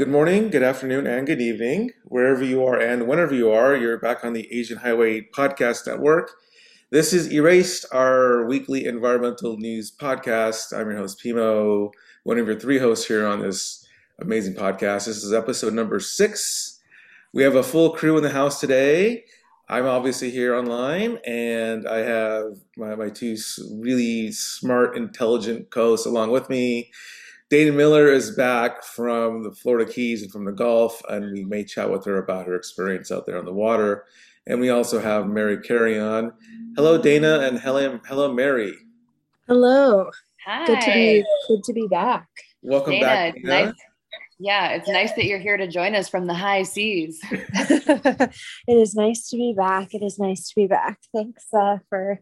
Good morning, good afternoon, and good evening, wherever you are and whenever you are. You're back on the Asian Highway Podcast Network. This is Erased, our weekly environmental news podcast. I'm your host, Pimo, one of your three hosts here on this amazing podcast. This is episode number six. We have a full crew in the house today. I'm obviously here online, and I have my, my two really smart, intelligent co hosts along with me. Dana Miller is back from the Florida Keys and from the Gulf, and we may chat with her about her experience out there on the water. And we also have Mary Carrion. Hello, Dana, and hello, hello, Mary. Hello. Hi. Good to be good to be back. Welcome Dana, back. Dana. nice. Yeah, it's nice that you're here to join us from the high seas. it is nice to be back. It is nice to be back. Thanks uh, for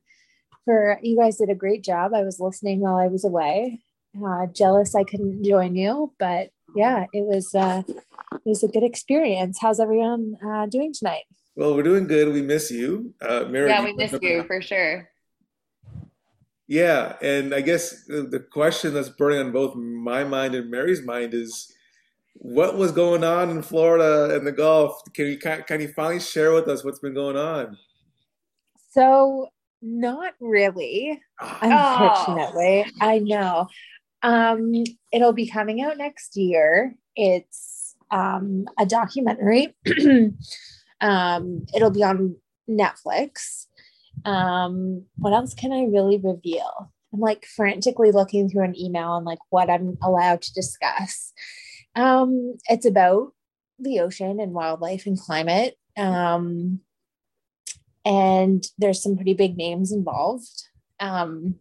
for you guys did a great job. I was listening while I was away. Uh, jealous I couldn't join you, but yeah, it was uh, it was a good experience. How's everyone uh, doing tonight? Well, we're doing good. We miss you, uh, Mary. yeah, we miss you to- for sure. Yeah, and I guess the the question that's burning on both my mind and Mary's mind is, what was going on in Florida and the Gulf? Can you can, can you finally share with us what's been going on? So not really. Ah, Unfortunately, I know. Um, it'll be coming out next year. It's um, a documentary. um, it'll be on Netflix. Um, what else can I really reveal? I'm like frantically looking through an email and like what I'm allowed to discuss. Um, it's about the ocean and wildlife and climate. Um, and there's some pretty big names involved. Um,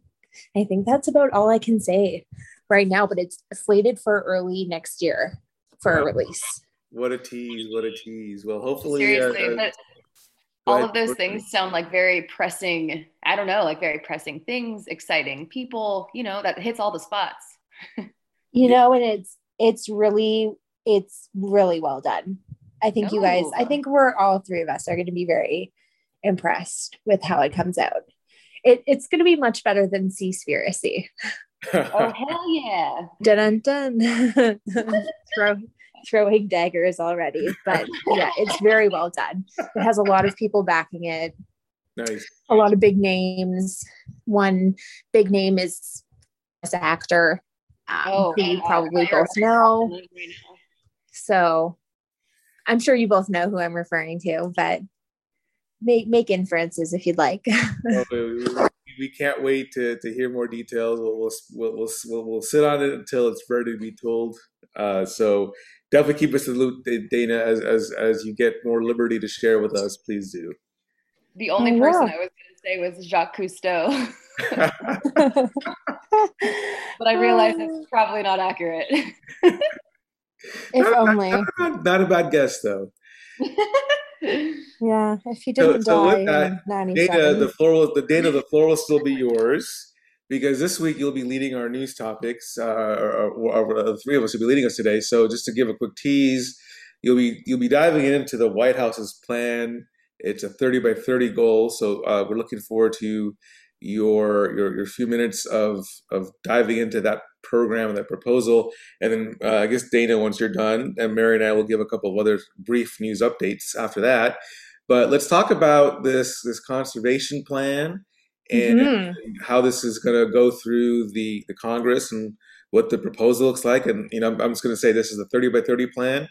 I think that's about all I can say right now, but it's slated for early next year for a release. What a tease! What a tease! Well, hopefully, uh, Seriously, uh, but all of those things sound like very pressing. I don't know, like very pressing things, exciting people. You know, that hits all the spots. You know, and it's it's really it's really well done. I think you guys, I Oh. think we're all three of us are going to be very impressed with how it comes out. It, it's going to be much better than Seaspiracy. Oh hell yeah! dun dun dun Throw, throwing daggers already but yeah it's very well done it has a lot of people backing it nice. a lot of big names one big name is this actor um, Oh, who you probably Fire- both know Right now. so i'm sure you both know who i'm referring to but make make inferences if you'd like Well, we, we can't wait to, to hear more details. We'll, we'll, we'll, we'll, we'll sit on it until it's ready to be told. Uh, so definitely keep us in the loop, Dana, as, as, as you get more liberty to share with us. Please do. The only I person know. I was going to say was Jacques Cousteau, but I realized it's probably not accurate. if only not, not a bad guess, though. yeah if you So- didn't so with die that, in Dana, the floor will, the Dana, the floor will still be yours because this week you'll be leading our news topics. Uh, or, or, or the three of us will be leading us today. So just to give a quick tease, you'll be you'll be diving into the White House's plan. It's a thirty by thirty goal. So uh, we're looking forward to your your your few minutes of of diving into that program and that proposal. And then uh, I guess Dana, once you're done, and Mary and I will give a couple of other brief news updates after that. But let's talk about this this conservation plan and Mhm. how this is going to go through the the Congress and what the proposal looks like. And you know, I'm, I'm just going to say this is a 30 by 30 plan,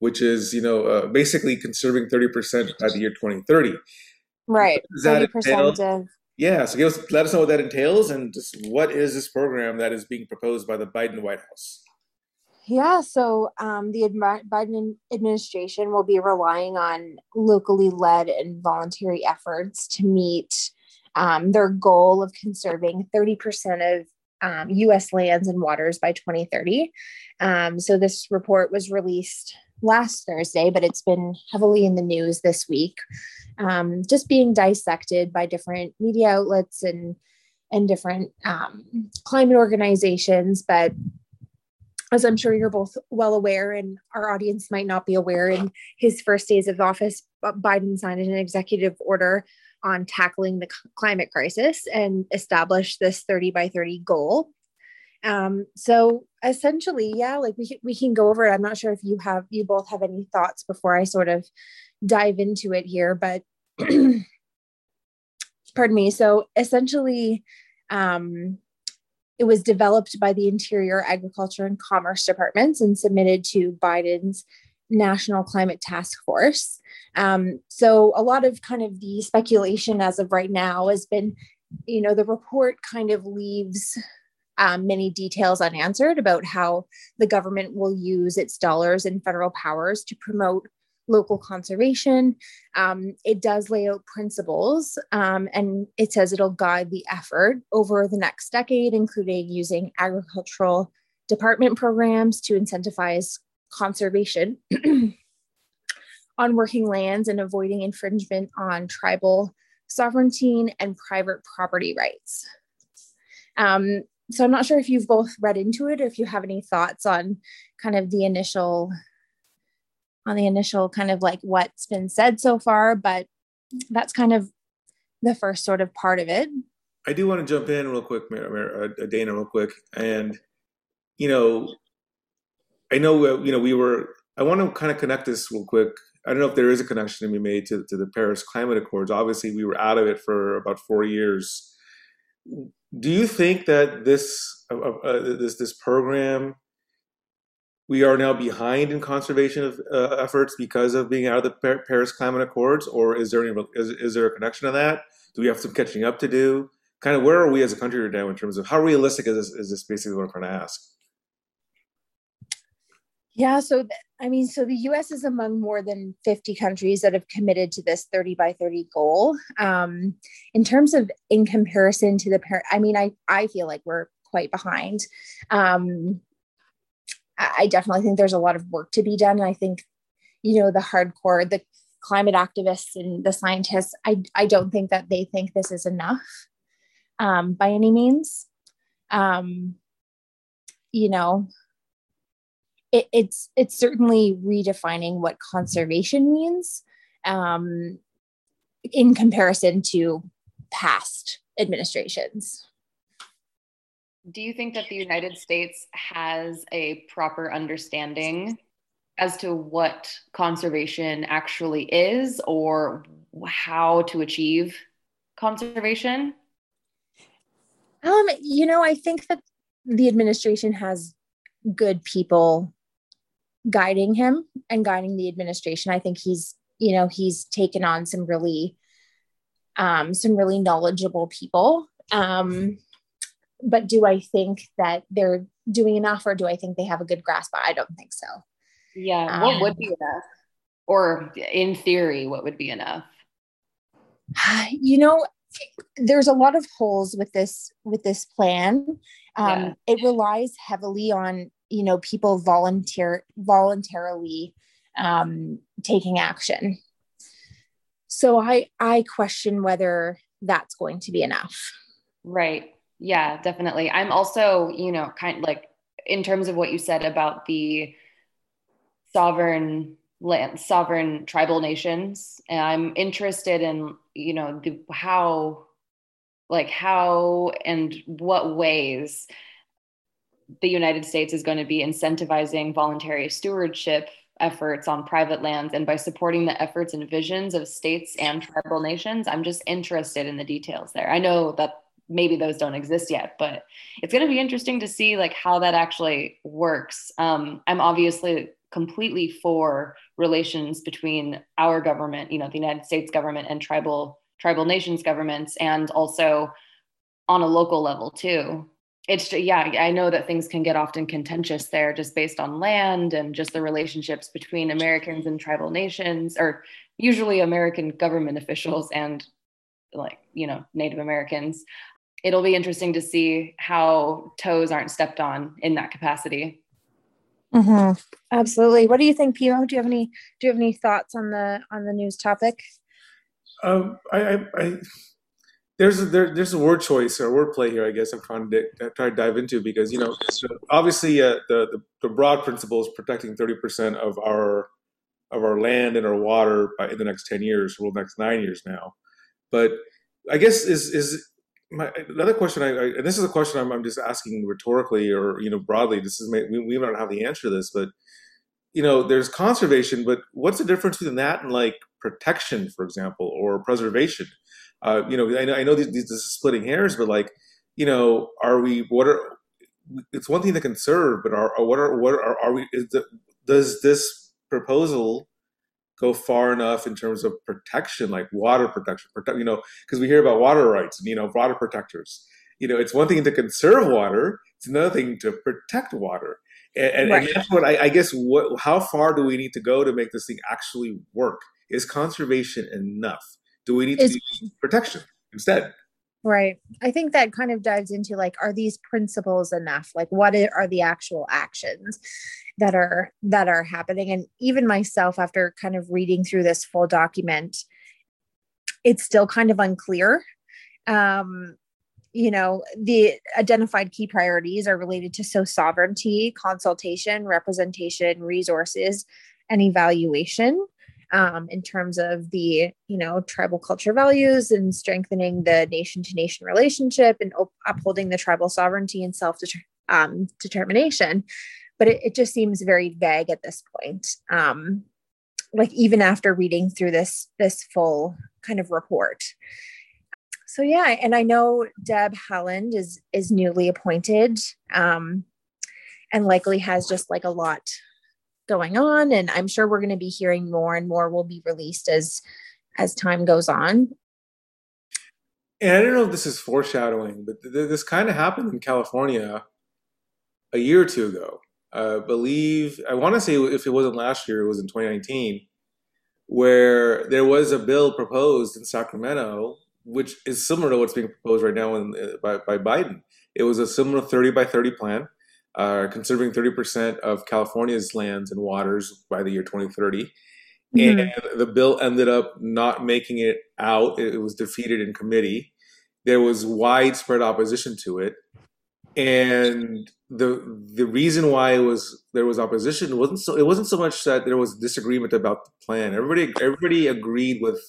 which is you know uh, basically conserving 30 percent by the year 2030. Right. does that Thirty percent entail? of Yeah, so give us let us know what that entails and just what is this program that is being proposed by the Biden White House. yeah. So um, the Biden administration will be relying on locally led and voluntary efforts to meet um, their goal of conserving thirty percent of um, U.S. lands and waters by 2030. Um, so this report was released last Thursday, but it's been heavily in the news this week, um, just being dissected by different media outlets and and different um, climate organizations. But as I'm sure you're both well aware, and our audience might not be aware, in his first days of office, Biden signed an executive order on tackling the climate crisis and established this 30 by 30 goal. Um, so essentially, yeah, like we we can go over it. I'm not sure if you have you both have any thoughts before I sort of dive into it here, but pardon me. So essentially, um, it was developed by the Interior, Agriculture, and Commerce departments and submitted to Biden's National Climate Task Force. Um, so a lot of kind of the speculation as of right now has been, you know, the report kind of leaves um, many details unanswered about how the government will use its dollars and federal powers to promote local conservation. Um, it does lay out principles um, and it says it'll guide the effort over the next decade, including using agricultural department programs to incentivize conservation on working lands and avoiding infringement on tribal sovereignty and private property rights. Um, so I'm not sure if you've both read into it or if you have any thoughts on kind of the initial on the initial kind of like what's been said so far, but that's kind of the first sort of part of it. I do want to jump in real quick, uh, Dana, real quick, and you know, I know uh, you know we were. I want to kind of connect this real quick. I don't know if there is a connection to be made to, to the Paris Climate Accords. Obviously, we were out of it for about four years do you think that this uh, uh, uh, this this program we are now behind in conservation of, uh, efforts because of being out of the Paris Climate Accords, or is there any is, is there a connection to that? Do we have some catching up to do? Kind of where are we as a country right now in terms of how realistic is this? Is this basically what I'm trying to ask? Yeah, so th- I mean, so the US is among more than 50 countries that have committed to this 30 by 30 goal. Um, in terms of in comparison to the parent, I mean, I, I feel like we're quite behind. Um, I definitely think there's a lot of work to be done. I think, you know, the hardcore, the climate activists and the scientists, I, I don't think that they think this is enough um, by any means. Um, you know, it, it's it's certainly redefining what conservation means um, in comparison to past administrations. Do you think that the United States has a proper understanding as to what conservation actually is or how to achieve conservation? Um, you know, I think that the administration has good people guiding him and guiding the administration. I think he's, you know, he's taken on some really, um, some really knowledgeable people. Um, but do I think that they're doing enough or do I think they have a good grasp? I don't think so. Yeah. What um, would be enough? Or in theory, what would be enough? You know, there's a lot of holes with this with this plan. Um, yeah. It relies heavily on you know people volunteer voluntarily um, taking action. So i i question whether that's going to be enough. Right. Yeah definitely. I'm also you know kind of like in terms of what you said about the sovereign land sovereign tribal nations and i'm interested in you know the, how like how and what ways the United States is going to be incentivizing voluntary stewardship efforts on private lands. And by supporting the efforts and visions of states and tribal nations i'm just interested in the details there. I know that maybe those don't exist yet but it's going to be interesting to see like how that actually works. Um, i'm obviously completely for relations between our government you know the united states government and tribal tribal nations governments and also on a local level too it's yeah i know that things can get often contentious there just based on land and just the relationships between americans and tribal nations or usually american government officials and like you know native americans. It'll be interesting to see how toes aren't stepped on in that capacity. Mm-hmm. absolutely. What do you think pio do you have any do you have any thoughts on the on the news topic? Um, I, I, I there's a, there, there's a word choice or word play here. I guess I'm trying to try to dive into because you know obviously uh, the, the, the broad principle is protecting 30 percent of our of our land and our water by in the next 10 years, or the next nine years now. But I guess is is my another question, I, I, and this is a question I'm, I'm just asking rhetorically or you know broadly. This is we, we don't have the answer to this, but you know, there's conservation, but what's the difference between that and like protection, for example, or preservation? Uh, you know, I know, I know these, these, this is splitting hairs, but like, you know, are we? What are? It's one thing to conserve, but are, what are what are, are we? The, does this proposal go far enough in terms of protection, like water protection, protect, you know, because we hear about water rights and, you know, water protectors. You know, it's one thing to conserve water, it's another thing to protect water. And, right. and that's what I, I guess, what, how far do we need to go to make this thing actually work? Is conservation enough? Do we need to do protection instead? Right. I think that kind of dives into like, are these principles enough? Like, what are the actual actions that are that are happening? And even myself, after kind of reading through this full document, it's still kind of unclear. Um, you know, the identified key priorities are related to so sovereignty, consultation, representation, resources, and evaluation um, in terms of the you know tribal culture values and strengthening the nation to nation relationship and op- upholding the tribal sovereignty and self um, determination. But it, it, just seems very vague at this point um, like even after reading through this this full kind of report. So yeah and i know deb haaland is is newly appointed um, and likely has just like a lot going on and i'm sure we're going to be hearing more and more will be released as as time goes on. And i don't know if this is foreshadowing but th- this kind of happened in california a year or two ago. Uh, i believe i want to say if it wasn't last year it was in 2019 where there was a bill proposed in sacramento which is similar to what's being proposed right now in, by, by biden. It was a similar 30 by 30 plan uh, conserving 30% of California's lands and waters by the year 2030. Mm-hmm. And the bill ended up not making it out. It, was defeated in committee. There was widespread opposition to it. And the the reason why it was there was opposition wasn't so it wasn't so much that there was disagreement about the plan. Everybody everybody agreed with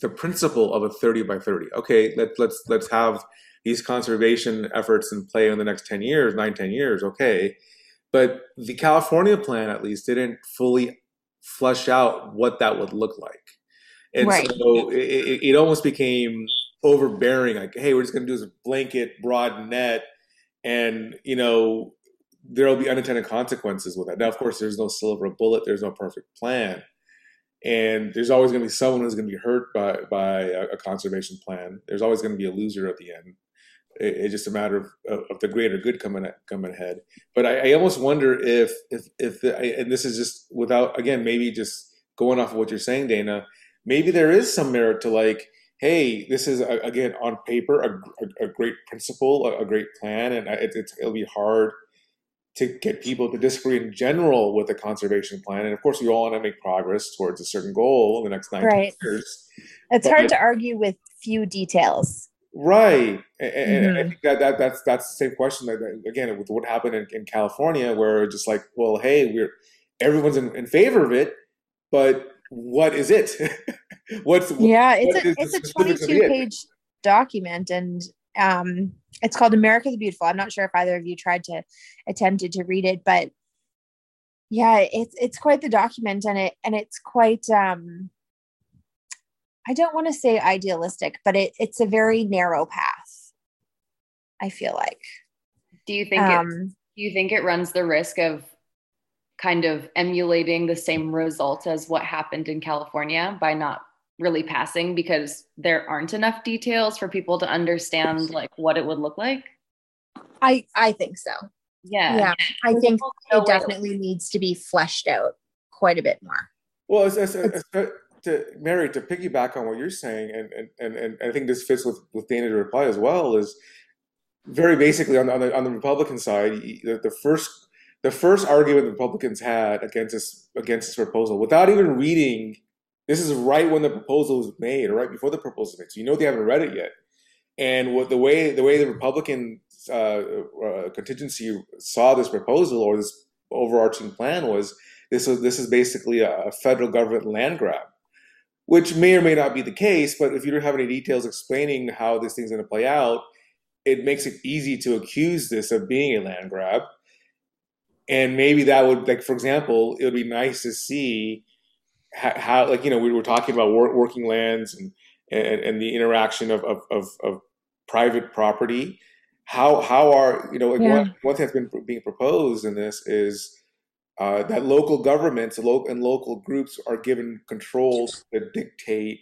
the principle of a 30 by 30. Okay, let, let's let's have these conservation efforts in play in the next 10 years, nine, 10 years, okay. But the California plan, at least, didn't fully flesh out what that would look like. And right. so it, it, almost became overbearing like, hey, we're just going to do this blanket, broad net, and, you know, there'll be unintended consequences with that. Now, of course, there's no silver bullet, there's no perfect plan. And there's always going to be someone who's going to be hurt by, by a, a conservation plan. There's always going to be a loser at the end it's just a matter of, of the greater good coming coming ahead. But I, I almost wonder if if if the, and this is just without again maybe just going off of what you're saying, Dana. Maybe there is some merit to like, hey, this is a, again on paper a, a, a great principle, a, great plan, and it, it'll be hard to get people to disagree in general with the conservation plan. And of course, we all want to make progress towards a certain goal in the next nine right. years. It's but hard to argue with few details. Right, and, mm-hmm. I think that, that that's that's the same question that, again with what happened in, in California, where just like, well, hey, we're everyone's in, in favor of it, but what is it? What's yeah, it's what a it's a twenty two page document, and um, it's called America the Beautiful. I'm not sure if either of you tried to attempted to read it, but yeah, it's it's quite the document, and it and it's quite um I don't want to say idealistic, but it, it's a very narrow path. I feel like. Do you think um, it, do you think it runs the risk of kind of emulating the same result as what happened in California by not really passing because there aren't enough details for people to understand like what it would look like? I I think so. Yeah. Yeah. I think it definitely needs to be fleshed out quite a bit more. Well, it's, it's, it's, to Mary to piggyback on what you're saying, and and, and, and I think this fits with with Dana's reply as well. Is very basically on, on the on the Republican side, the, the first the first argument the Republicans had against this against this proposal, without even reading, this is right when the proposal was made, or right before the proposal was made, so you know they haven't read it yet. And what the way the way the Republican uh, uh, contingency saw this proposal or this overarching plan was this was this is basically a federal government land grab which may or may not be the case. But if you don't have any details explaining how this thing's going to play out, it makes it easy to accuse this of being a land grab. And maybe that would, like, for example, it would be nice to see how, how like, you know, we were talking about working lands and, and, and the interaction of, of, of, of private property. How, how are, you know, yeah. one, one thing that's been being proposed in this is uh, that local governments and local groups are given controls to dictate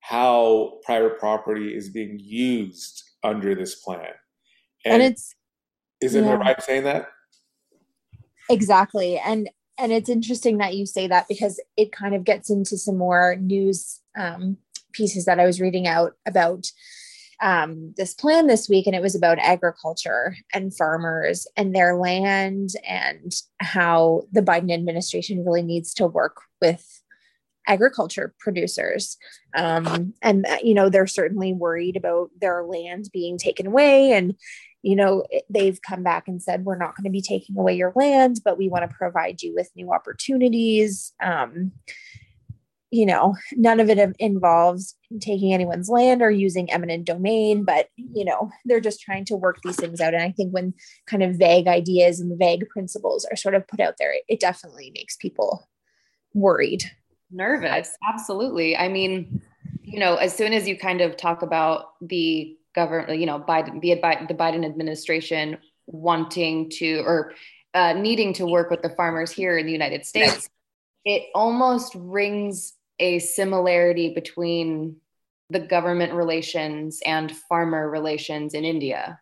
how private property is being used under this plan. And, and it's is it yeah. right saying that? Exactly. And and it's interesting that you say that because it kind of gets into some more news um, pieces that I was reading out about um, this plan this week, and it was about agriculture and farmers and their land and how the Biden administration really needs to work with agriculture producers. Um, and, you know, they're certainly worried about their land being taken away. And, you know, they've come back and said, we're not going to be taking away your land, but we want to provide you with new opportunities. Um, you know, none of it involves taking anyone's land or using eminent domain, but, you know, they're just trying to work these things out. And I think when kind of vague ideas and vague principles are sort of put out there, it definitely makes people worried. Nervous. Absolutely. I mean, you know, as soon as you kind of talk about the government, you know, Biden, the, the Biden administration wanting to or uh, needing to work with the farmers here in the United States, it almost rings a similarity between the government relations and farmer relations in India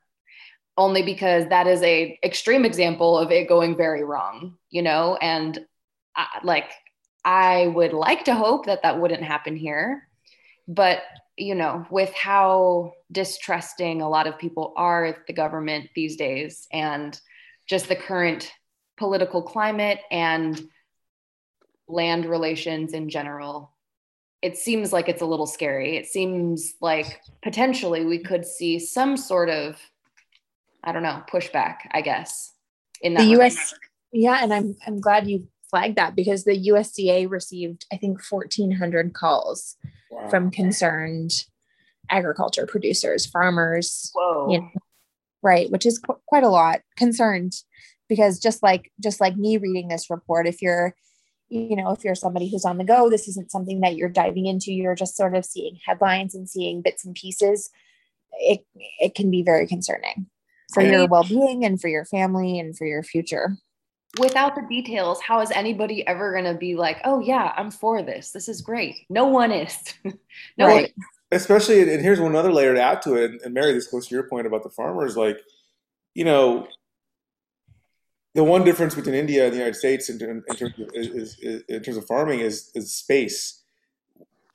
only because that is a extreme example of it going very wrong you know? And I, like i would like to hope that that wouldn't happen here but you know with how distrusting a lot of people are of the government these days and just the current political climate and land relations in general, it seems like it's a little scary. It seems like potentially we could see some sort of, I don't know, pushback, I guess. In the US, yeah, and I'm I'm glad you flagged that because the USDA received, I think, 1,400 calls wow. from concerned agriculture producers, farmers, Whoa. You know, right, which is qu- quite a lot. Concerned because just like just like me reading this report, if you're you know, if you're somebody who's on the go, this isn't something that you're diving into. You're just sort of seeing headlines and seeing bits and pieces. It it can be very concerning for your well-being and for your family and for your future. Without the details, how is anybody ever going to be like, "Oh yeah, I'm for this. This is great." No one is. no right. one. Especially, and here's one other layer to add to it. And Mary, this goes to your point about the farmers. Like, you know, the one difference between India and the United States in, in, in, terms, of, is, is, in terms, of, farming is, is space.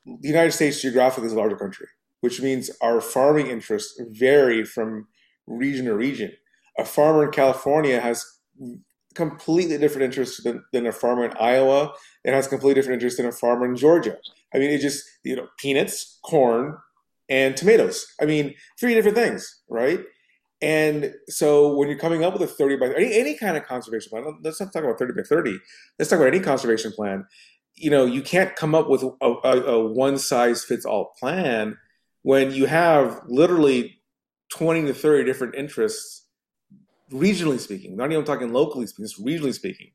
The United States geographically is a larger country, which means our farming interests vary from region to region. A farmer in California has completely different interests than, than a farmer in Iowa. It has completely different interests than a farmer in Georgia. I mean, it just, you know, peanuts, corn, and tomatoes. I mean, three different things, right? And so when you're coming up with a 30 by any, any kind of conservation plan, let's not talk about 30 by 30. Let's talk about any conservation plan. You know, you can't come up with a, a, a one size fits all plan when you have literally 20 to 30 different interests, regionally speaking, not even talking locally speaking, just regionally speaking,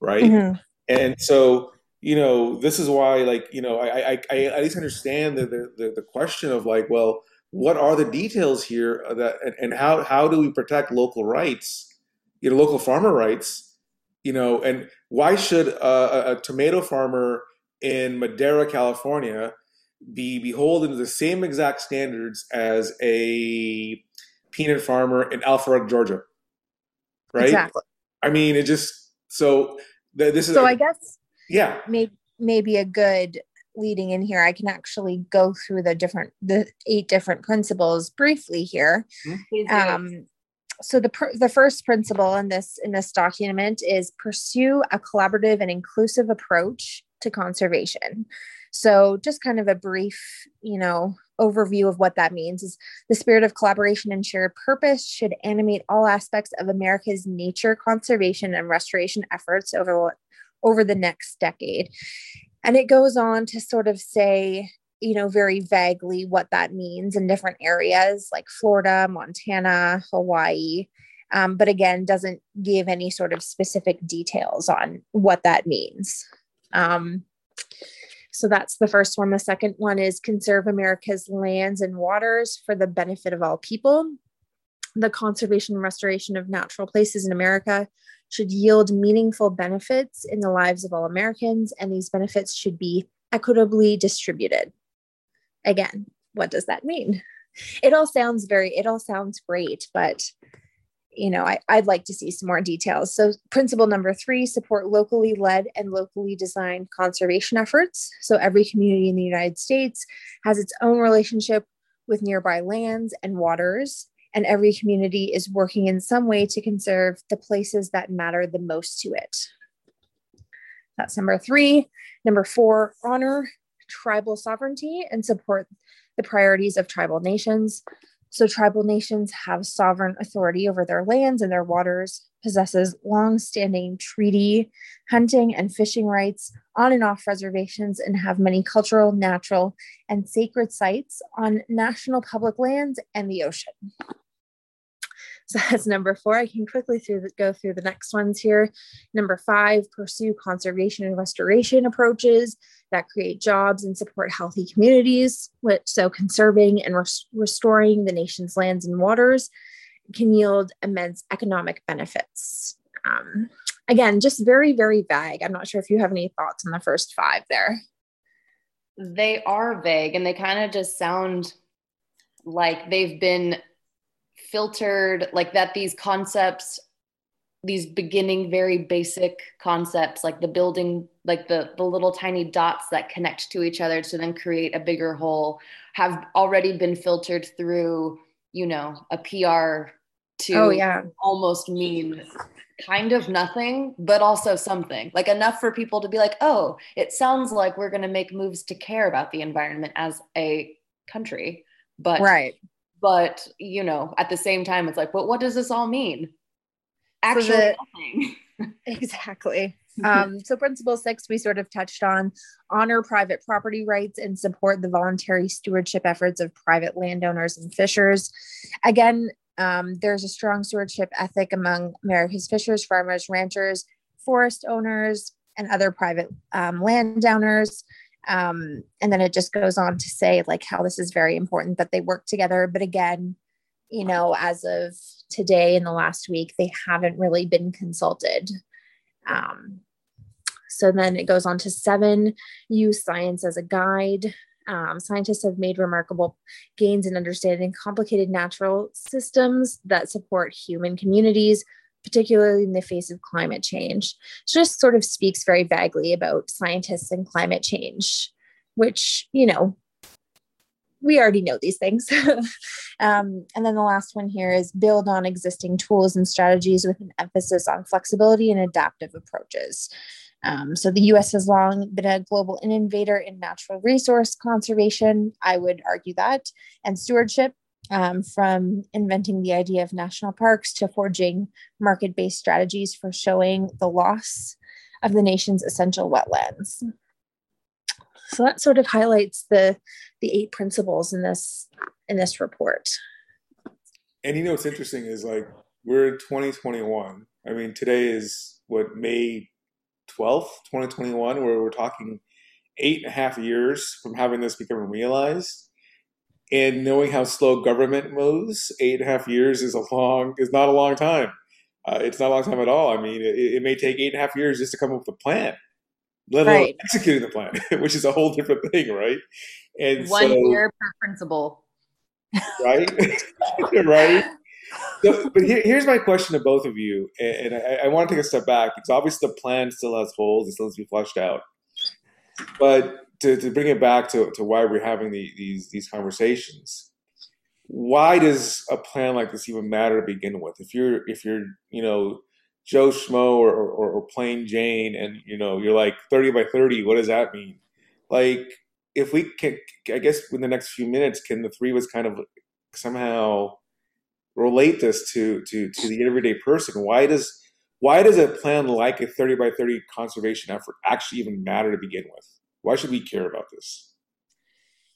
right? Mm-hmm. And so, you know, this is why, like, you know, I, I, I at least understand the, the, the question of like, well, what are the details here that and, and how how do we protect local rights, you know, local farmer rights, you know, and why should a, a tomato farmer in Madera, California, be beholden to the same exact standards as a peanut farmer in Alpharetta, Georgia? Right. Exactly. I mean, it just so th- this is. So I guess. Yeah. Maybe maybe a good leading in here, I can actually go through the different the eight different principles briefly here. Mm-hmm. Um, so the the first principle in this in this document is pursue a collaborative and inclusive approach to conservation. So just kind of a brief, you know, overview of what that means is the spirit of collaboration and shared purpose should animate all aspects of America's nature conservation and restoration efforts over over the next decade And it goes on to sort of say, you know, very vaguely what that means in different areas like Florida, Montana, Hawaii. Um, but again, doesn't give any sort of specific details on what that means. Um, so that's the first one. The second one is conserve America's lands and waters for the benefit of all people. The conservation and restoration of natural places in America should yield meaningful benefits in the lives of all Americans, and these benefits should be equitably distributed. Again, what does that mean? It all sounds very, it all sounds great, but you know, I, I'd like to see some more details. So, principle number three support locally led and locally designed conservation efforts. So, every community in the United States has its own relationship with nearby lands and waters, and every community is working in some way to conserve the places that matter the most to it. That's number three. Number four, honor tribal sovereignty and support the priorities of tribal nations. So tribal nations have sovereign authority over their lands and their waters, possesses long-standing treaty, hunting and fishing rights on and off reservations, and have many cultural, natural, and sacred sites on national public lands and the ocean. So that's number four. I can quickly through the, go through the next ones here. Number five, pursue conservation and restoration approaches that create jobs and support healthy communities. So conserving and res- restoring the nation's lands and waters can yield immense economic benefits. Um, again, just very, very vague. I'm not sure if you have any thoughts on the first five there. They are vague and they kind of just sound like they've been filtered like that these concepts these beginning very basic concepts like the building like the the little tiny dots that connect to each other to then create a bigger whole have already been filtered through you know a pr to oh, yeah. almost mean kind of nothing but also something like enough for people to be like oh it sounds like we're going to make moves to care about the environment as a country but right but you know at the same time it's like but what does this all mean? Actually so the, nothing. Exactly. Um, so principle six we sort of touched on honor private property rights and support the voluntary stewardship efforts of private landowners and fishers. Again um, there's a strong stewardship ethic among america's fishers farmers ranchers forest owners and other private um, landowners um, and then it just goes on to say like how this is very important that they work together. But again you know as of today in the last week they haven't really been consulted. Um, so then it goes on to seven use science as a guide. Um, scientists have made remarkable gains in understanding complicated natural systems that support human communities particularly in the face of climate change. It just sort of speaks very vaguely about scientists and climate change, which, you know, we already know these things. um, and then the last one here is build on existing tools and strategies with an emphasis on flexibility and adaptive approaches. Um, so the US has long been a global innovator in natural resource conservation. I would argue that, and stewardship um, from inventing the idea of national parks to forging market based strategies for showing the loss of the nation's essential wetlands. So that sort of highlights the the eight principles in this in this report. And you know what's interesting is like we're in 2021. I mean, today is what May 12th, 2021, where we're talking eight and a half years from having this become realized and knowing how slow government moves, eight and a half years is a long is not a long time. Uh, it's not a long time at all. I mean, it, it, may take eight and a half years just to come up with a plan, let alone right. executing the plan, which is a whole different thing, right? And one so, year per principle, right? right. So, but here, here's my question to both of you, and, and I, I want to take a step back because obviously the plan still has holes; it still has to be flushed out. But to, to bring it back to, to why we're having the, these these conversations why does a plan like this even matter to begin with? If you're if you're you know joe schmo or, or, or plain jane and you know you're like 30 by 30 what does that mean? Like if we can i guess in the next few minutes can the three of us kind of somehow relate this to to to the everyday person? Why does why does a plan like a 30 by 30 conservation effort actually even matter to begin with Why should we care about this?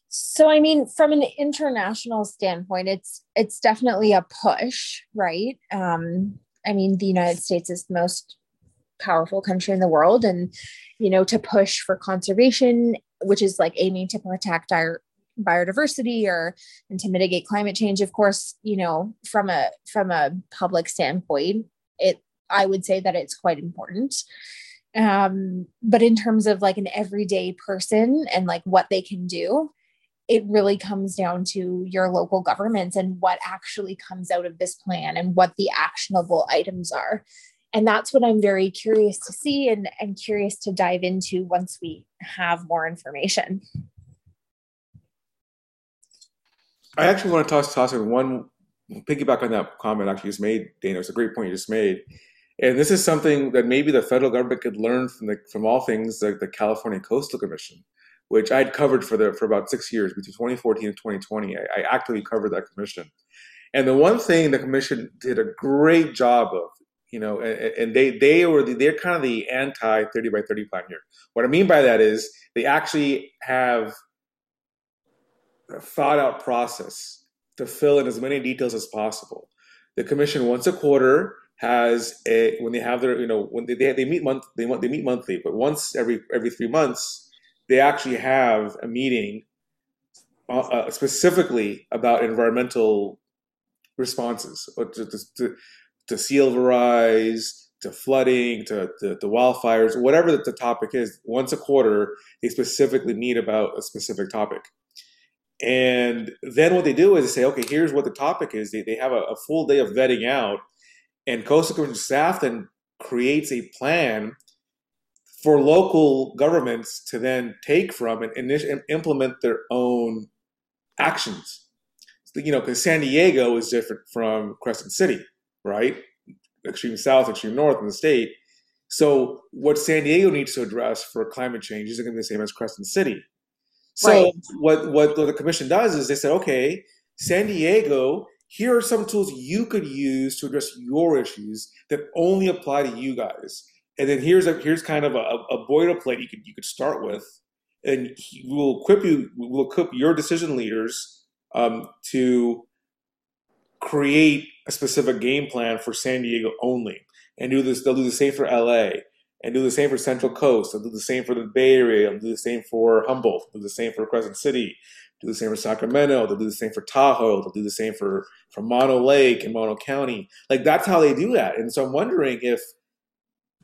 So I mean, from an international standpoint, it's it's definitely a push, right? Um, I mean, the United States is the most powerful country in the world, and you know, to push for conservation, which is like aiming to protect our biodiversity or and to mitigate climate change. Of course, you know, from a from a public standpoint, it I would say that it's quite important um but in terms of like an everyday person and like what they can do it really comes down to your local governments and what actually comes out of this plan and what the actionable items are. And that's what i'm very curious to see and, and curious to dive into once we have more information. I actually want to toss toss one piggyback on that comment actually just made dana. It's a great point you just made and this is something that maybe the federal government could learn from the, from all things like the California Coastal Commission, which I'd covered for the for about six years between 2014 and 2020. I, I actively covered that commission, and the one thing the commission did a great job of, you know, and, and they they were the, they're kind of the anti 30 by 30 plan here. What I mean by that is they actually have a thought out process to fill in as many details as possible. The commission once a quarter has a when they have their you know when they they, they meet month they they meet monthly, but once every every three months they actually have a meeting uh, uh specifically about environmental responses to, to, to sea level rise, to flooding, to, to wildfires, whatever the, the topic is. Once a quarter, they specifically meet about a specific topic. And then what they do is they say, okay, here's what the topic is. They, they have a, a full day of vetting out and Coastal Commission staff then creates a plan for local governments to then take from and, and implement their own actions. You know, because San Diego is different from Crescent City, right? Extreme south, extreme north in the state. So, what San Diego needs to address for climate change isn't going to be the same as Crescent City. So, right. what, what the commission does is they said, okay, San Diego here are some tools you could use to address your issues that only apply to you guys. And then here's a here's kind of a, a boilerplate you could you could start with, and we will equip you. We will equip your decision leaders um, to create a specific game plan for San Diego only, and do this. They'll do the same for LA, and do the same for Central Coast. They'll do the same for the Bay Area. They'll do the same for Humboldt. They'll do the same for Crescent City do the same for Sacramento. They'll do the same for Tahoe. They'll do the same for for Mono Lake and Mono County. Like that's how they do that. And so I'm wondering if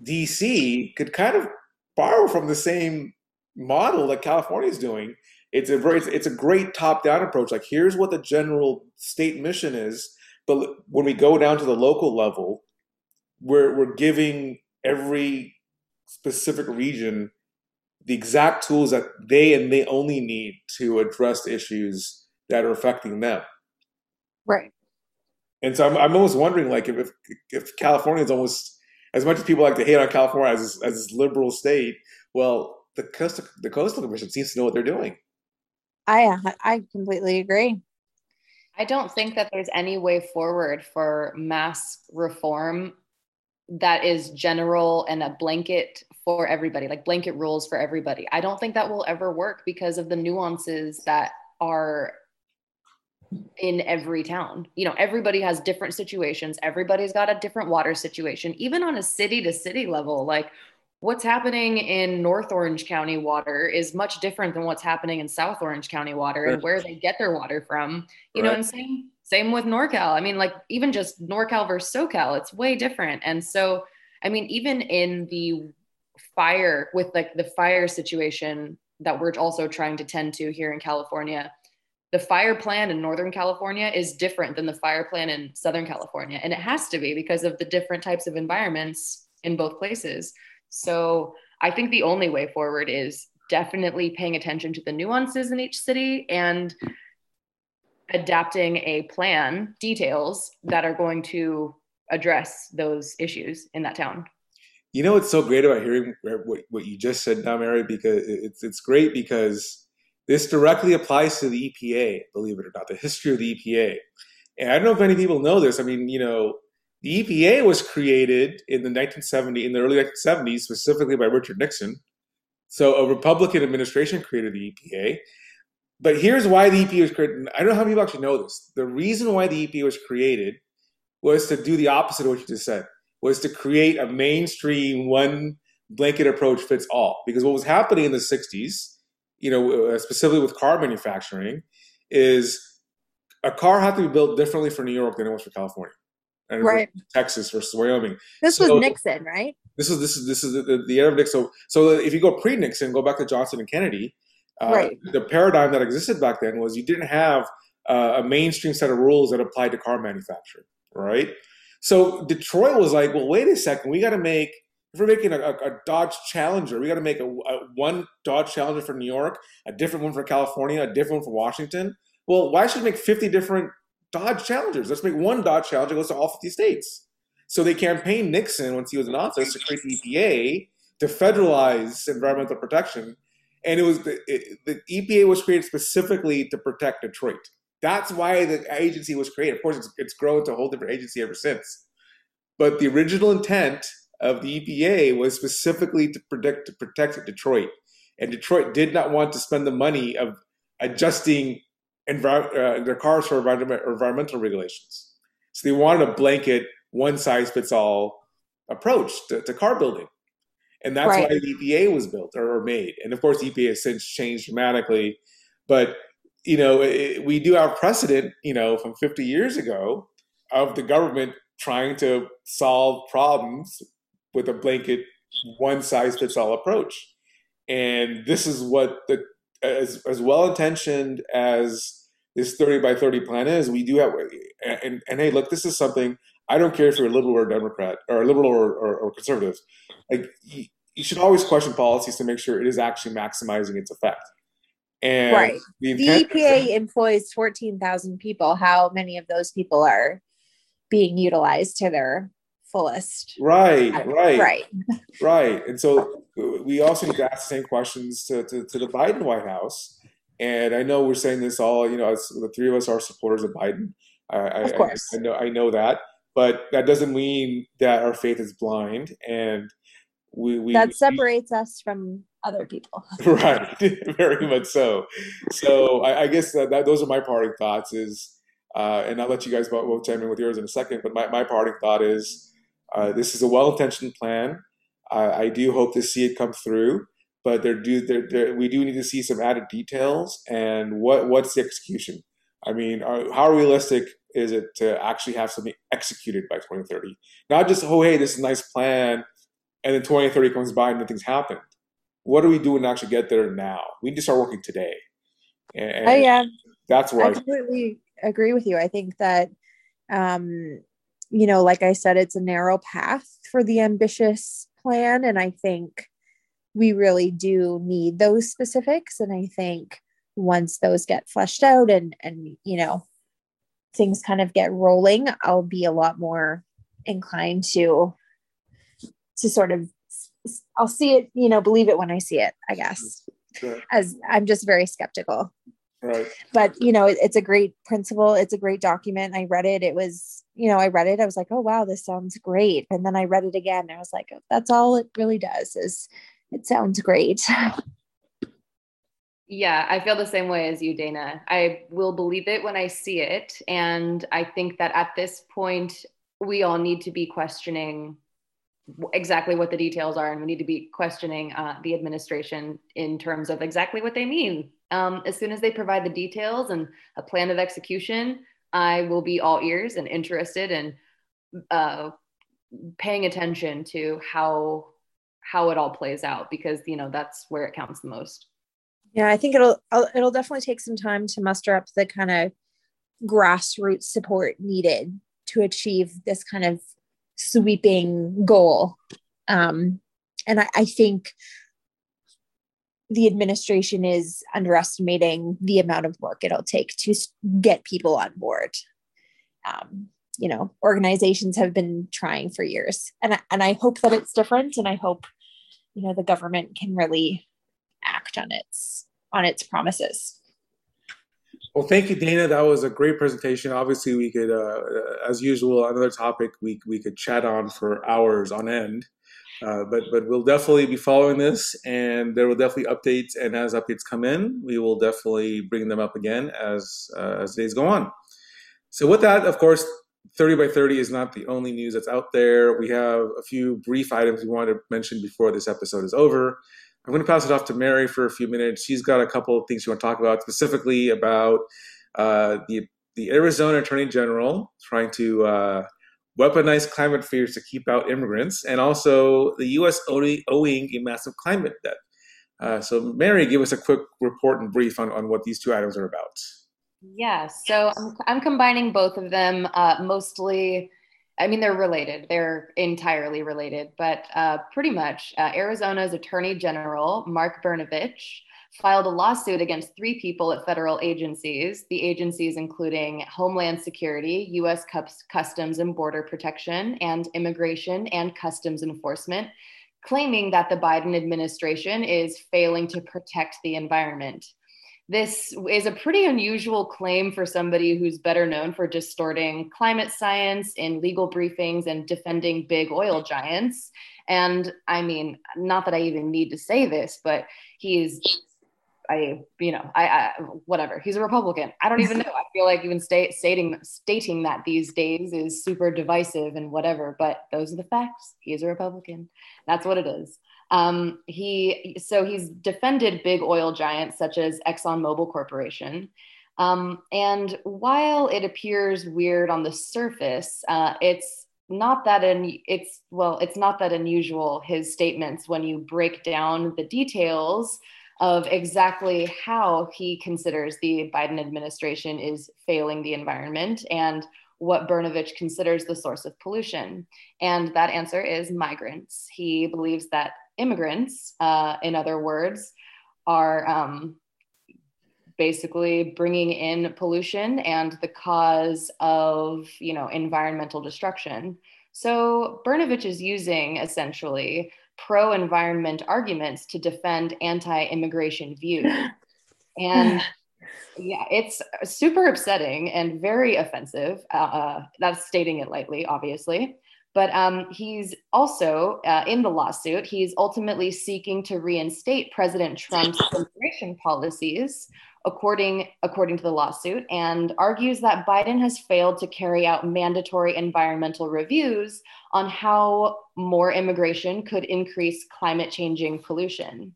DC could kind of borrow from the same model that California is doing. It's a very it's, it's a great top down approach. Like here's what the general state mission is, but when we go down to the local level, we're we're giving every specific region the exact tools that they and they only need to address issues that are affecting them. Right. And so I'm, I'm almost wondering, like, if if California is almost as much as people like to hate on California as as this liberal state, well, the coastal the coastal commission seems to know what they're doing. I I completely agree. I don't think that there's any way forward for mass reform that is general and a blanket for everybody, like blanket rules for everybody. I don't think that will ever work because of the nuances that are in every town. You know, everybody has different situations. Everybody's got a different water situation, even on a city to city level. Like what's happening in North Orange County water is much different than what's happening in South Orange County water and where they get their water from. You right. know, and same same with NorCal. I mean, like even just NorCal versus SoCal, it's way different. And so, I mean, even in the fire with like the fire situation that we're also trying to tend to here in California, the fire plan in Northern California is different than the fire plan in Southern California. And it has to be because of the different types of environments in both places. So I think the only way forward is definitely paying attention to the nuances in each city and adapting a plan details that are going to address those issues in that town. You know what's so great about hearing what, what you just said now, Mary? Because it's it's great because this directly applies to the EPA, believe it or not, the history of the EPA. And I don't know if any people know this. I mean, you know, the EPA was created in the 1970s, in the early 1970s, specifically by Richard Nixon, So a Republican administration created the EPA. But here's why the EPA was created. I don't know how many people actually know this. The reason why the EPA was created was to do the opposite of what you just said, was to create a mainstream one blanket approach fits all. Because what was happening in the 60s, you know, uh, specifically with car manufacturing, is a car had to be built differently for New York than it was for California. And right. Texas versus Wyoming. This so, was Nixon, right? This is this is this is the, the era of Nixon. So, so if you go pre-Nixon, go back to Johnson and Kennedy. Uh, right. The paradigm that existed back then was you didn't have uh, a mainstream set of rules that applied to car manufacturing, right? So Detroit was like, well, wait a second, we got to make if we're making a, a, a Dodge Challenger, we got to make a, a, one Dodge Challenger for New York, a different one for California, a different one for Washington. Well, why should we make 50 different Dodge Challengers? Let's make one Dodge Challenger goes to all 50 states. So they campaigned Nixon once he was in office to create the EPA to federalize environmental protection. And it was the, it, the EPA was created specifically to protect Detroit. That's why the agency was created. Of course, it's, it's grown to a whole different agency ever since. But the original intent of the EPA was specifically to protect to protect Detroit, and Detroit did not want to spend the money of adjusting envir- uh, their cars for environment, environmental regulations. So they wanted a blanket, one size fits all approach to, to car building, and that's right. why the EPA was built or made. And of course, EPA has since changed dramatically, but you know it, we do have precedent, you know, from 50 years ago of the government trying to solve problems with a blanket one size fits all approach. And this is what the as as well intentioned as this 30 by 30 plan is, we do have and, and hey, look, this is something I don't care if you're a liberal or a Democrat or a liberal or, or, or conservative. Like you, you, should always question policies to make sure it is actually maximizing its effect. And right. The, the EPA employs 14,000 people. How many of those people are being utilized to their fullest. Right, right, right, right. And so we also need to ask the same questions to, to, to, the Biden White House. And I know we're saying this all, you know, as the three of us are supporters of Biden. I, of course. I, I know, I know that, but that doesn't mean that our faith is blind. And we, we that separates we, us from other people. right, very much so. So I, I guess that, that those are my parting thoughts. Is uh, and I'll let you guys both chime in with yours in a second. But my, my parting thought is uh, this is a well-intentioned plan. I do hope to see it come through, but there do there, there, we do need to see some added details and what what's the execution. I mean, are, how realistic is it to actually have something executed by 2030? Not just oh hey, this is a nice plan, and then 2030 comes by and nothing's happened. What are we doing to actually get there now? We need to start working today. And, oh yeah, that's where I completely agree with you. I think that um, you know, like I said, it's a narrow path for the ambitious plan. And I think we really do need those specifics. And I think once those get fleshed out and, and, you know, things kind of get rolling, I'll be a lot more inclined to, to sort of, I'll see it, you know, believe it when I see it, I guess. Sure. As I'm just very skeptical. Right. But you know, it, it's a great principle. It's a great document. I read it. It was, you know, I read it. I was like, oh wow, this sounds great. And then I read it again. I was like, oh, that's all it really does is it sounds great. Yeah, I feel the same way as you, Dana. I will believe it when I see it. And I think that at this point, we all need to be questioning exactly what the details are. And we need to be questioning uh, the administration in terms of exactly what they mean um, as soon as they provide the details and a plan of execution, I will be all ears and interested in uh, paying attention to how how it all plays out because you know that's where it counts the most. Yeah, I think it'll it'll definitely take some time to muster up the kind of grassroots support needed to achieve this kind of sweeping goal. Um, and I, I think the administration is underestimating the amount of work it'll take to get people on board. Um, you know, organizations have been trying for years, and I, and I hope that it's different, and I hope you know the government can really act on its on its promises. Well, thank you, Dana. That was a great presentation. Obviously, we could, uh, as usual, another topic we we could chat on for hours on end. Uh, but but we'll definitely be following this, and there will definitely updates. And as updates come in, we will definitely bring them up again as uh, as days go on. So with that, of course, 30 by 30 is not the only news that's out there. We have a few brief items we want to mention before this episode is over. I'm going to pass it off to Mary for a few minutes. She's got a couple of things she want to talk about, specifically about uh, the the Arizona Attorney General trying to uh, weaponize climate fears to keep out immigrants, and also the U.S. owing a massive climate debt. Uh, so, Mary, give us a quick report and brief on, on what these two items are about. Yeah, so I'm, I'm combining both of them uh, mostly. I mean, they're related, they're entirely related, but uh, pretty much uh, Arizona's Attorney General, Mark Brnovich, filed a lawsuit against three people at federal agencies, the agencies including Homeland Security, U.S. Customs and Border Protection, and Immigration and Customs Enforcement, claiming that the Biden administration is failing to protect the environment. This is a pretty unusual claim for somebody who's better known for distorting climate science in legal briefings and defending big oil giants. And I mean, not that I even need to say this, but he's I, you know, I, I, whatever. He's a Republican. I don't even know. I feel like even state, stating stating that these days is super divisive and whatever. But those are the facts. He's a Republican. That's what it is. Um, he so he's defended big oil giants such as ExxonMobil Corporation. Um, and while it appears weird on the surface, uh, it's not that un- it's well, it's not that unusual. His statements when you break down the details of exactly how he considers the Biden administration is failing the environment and what Brnovich considers the source of pollution. And that answer is migrants. He believes that immigrants, uh, in other words, are um, basically bringing in pollution and the cause of, you know, environmental destruction. So Brnovich is using essentially pro environment arguments to defend anti immigration views. And yeah, it's super upsetting and very offensive. Uh, uh, that's stating it lightly, obviously. But um, he's also uh, in the lawsuit, he's ultimately seeking to reinstate President Trump's immigration policies, according, according to the lawsuit, and argues that Biden has failed to carry out mandatory environmental reviews on how more immigration could increase climate changing pollution.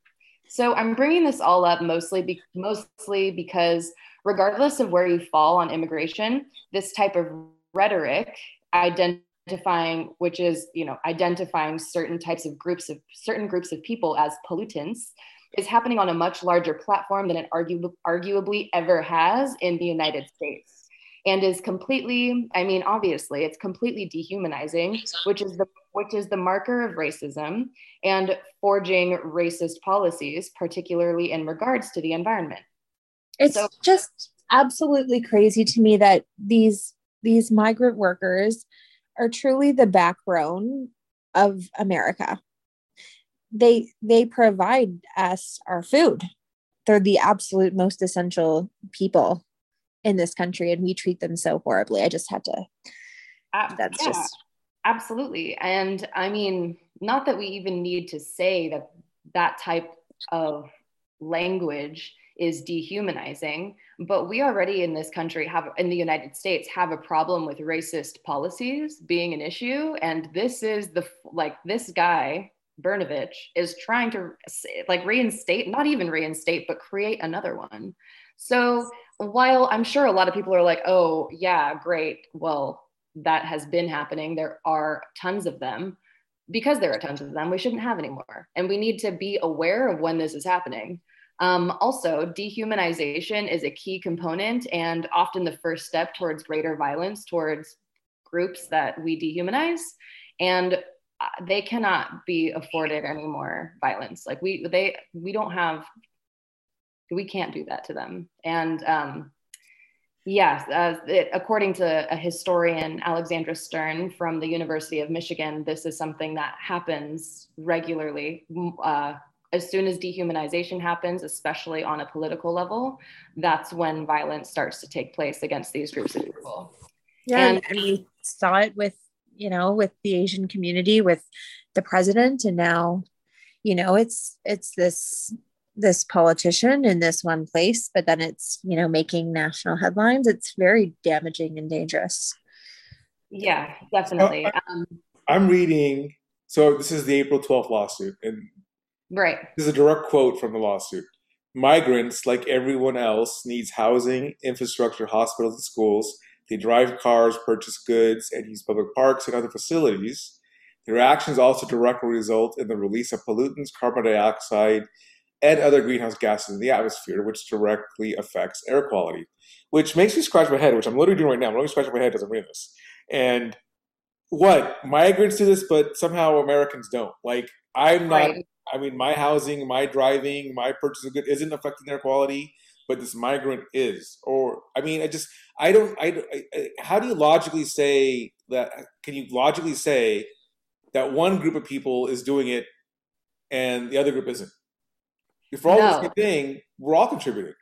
So I'm bringing this all up mostly, be- mostly because regardless of where you fall on immigration, this type of rhetoric identifying which is you know identifying certain types of groups of certain groups of people as pollutants is happening on a much larger platform than it argu- arguably ever has in the United States and is completely i mean obviously it's completely dehumanizing which is the which is the marker of racism and forging racist policies particularly in regards to the environment. It's so, just absolutely crazy to me that these these migrant workers are truly the backbone of america they they provide us our food. They're the absolute most essential people in this country and we treat them so horribly. I just had to uh, that's yeah, just absolutely. And i mean not that we even need to say that that type of language is dehumanizing but we already in this country have in the united states have a problem with racist policies being an issue. And this is the like this guy Brnovich is trying to like reinstate, not even reinstate, but create another one. So while I'm sure a lot of people are like, oh, yeah, great. Well, that has been happening. There are tons of them. Because there are tons of them, we shouldn't have any more. And we need to be aware of when this is happening. Um, also, dehumanization is a key component and often the first step towards greater violence towards groups that we dehumanize. And they cannot be afforded any more violence. Like we, they, we don't have we can't do that to them. And um, yes, uh, it, according to a historian, Alexandra Stern from the University of Michigan, this is something that happens regularly. Uh, as soon as dehumanization happens, especially on a political level, that's when violence starts to take place against these groups of people. Yeah, and, and we saw it with you know, with the Asian community, with the president, and now, you know, it's it's this this politician in this one place, but then it's you know making national headlines. It's very damaging and dangerous. Yeah, definitely. Um, I'm reading. So this is the April 12th lawsuit, and right. This is a direct quote from the lawsuit. Migrants, like everyone else, needs housing, infrastructure, hospitals, and schools. They drive cars, purchase goods, and use public parks and other facilities. Their actions also directly result in the release of pollutants, carbon dioxide, and other greenhouse gases in the atmosphere, which directly affects air quality. Which makes me scratch my head, which I'm literally doing right now. I'm literally scratching my head as I'm reading this. And what migrants do this, but somehow Americans don't. Like I'm not. Right. I mean, my housing, my driving, my purchase of good isn't affecting air quality, but this migrant is. Or I mean, I just I don't. I, I how do you logically say that? Can you logically say that one group of people is doing it and the other group isn't? If we're all no. the same thing, we're all contributing.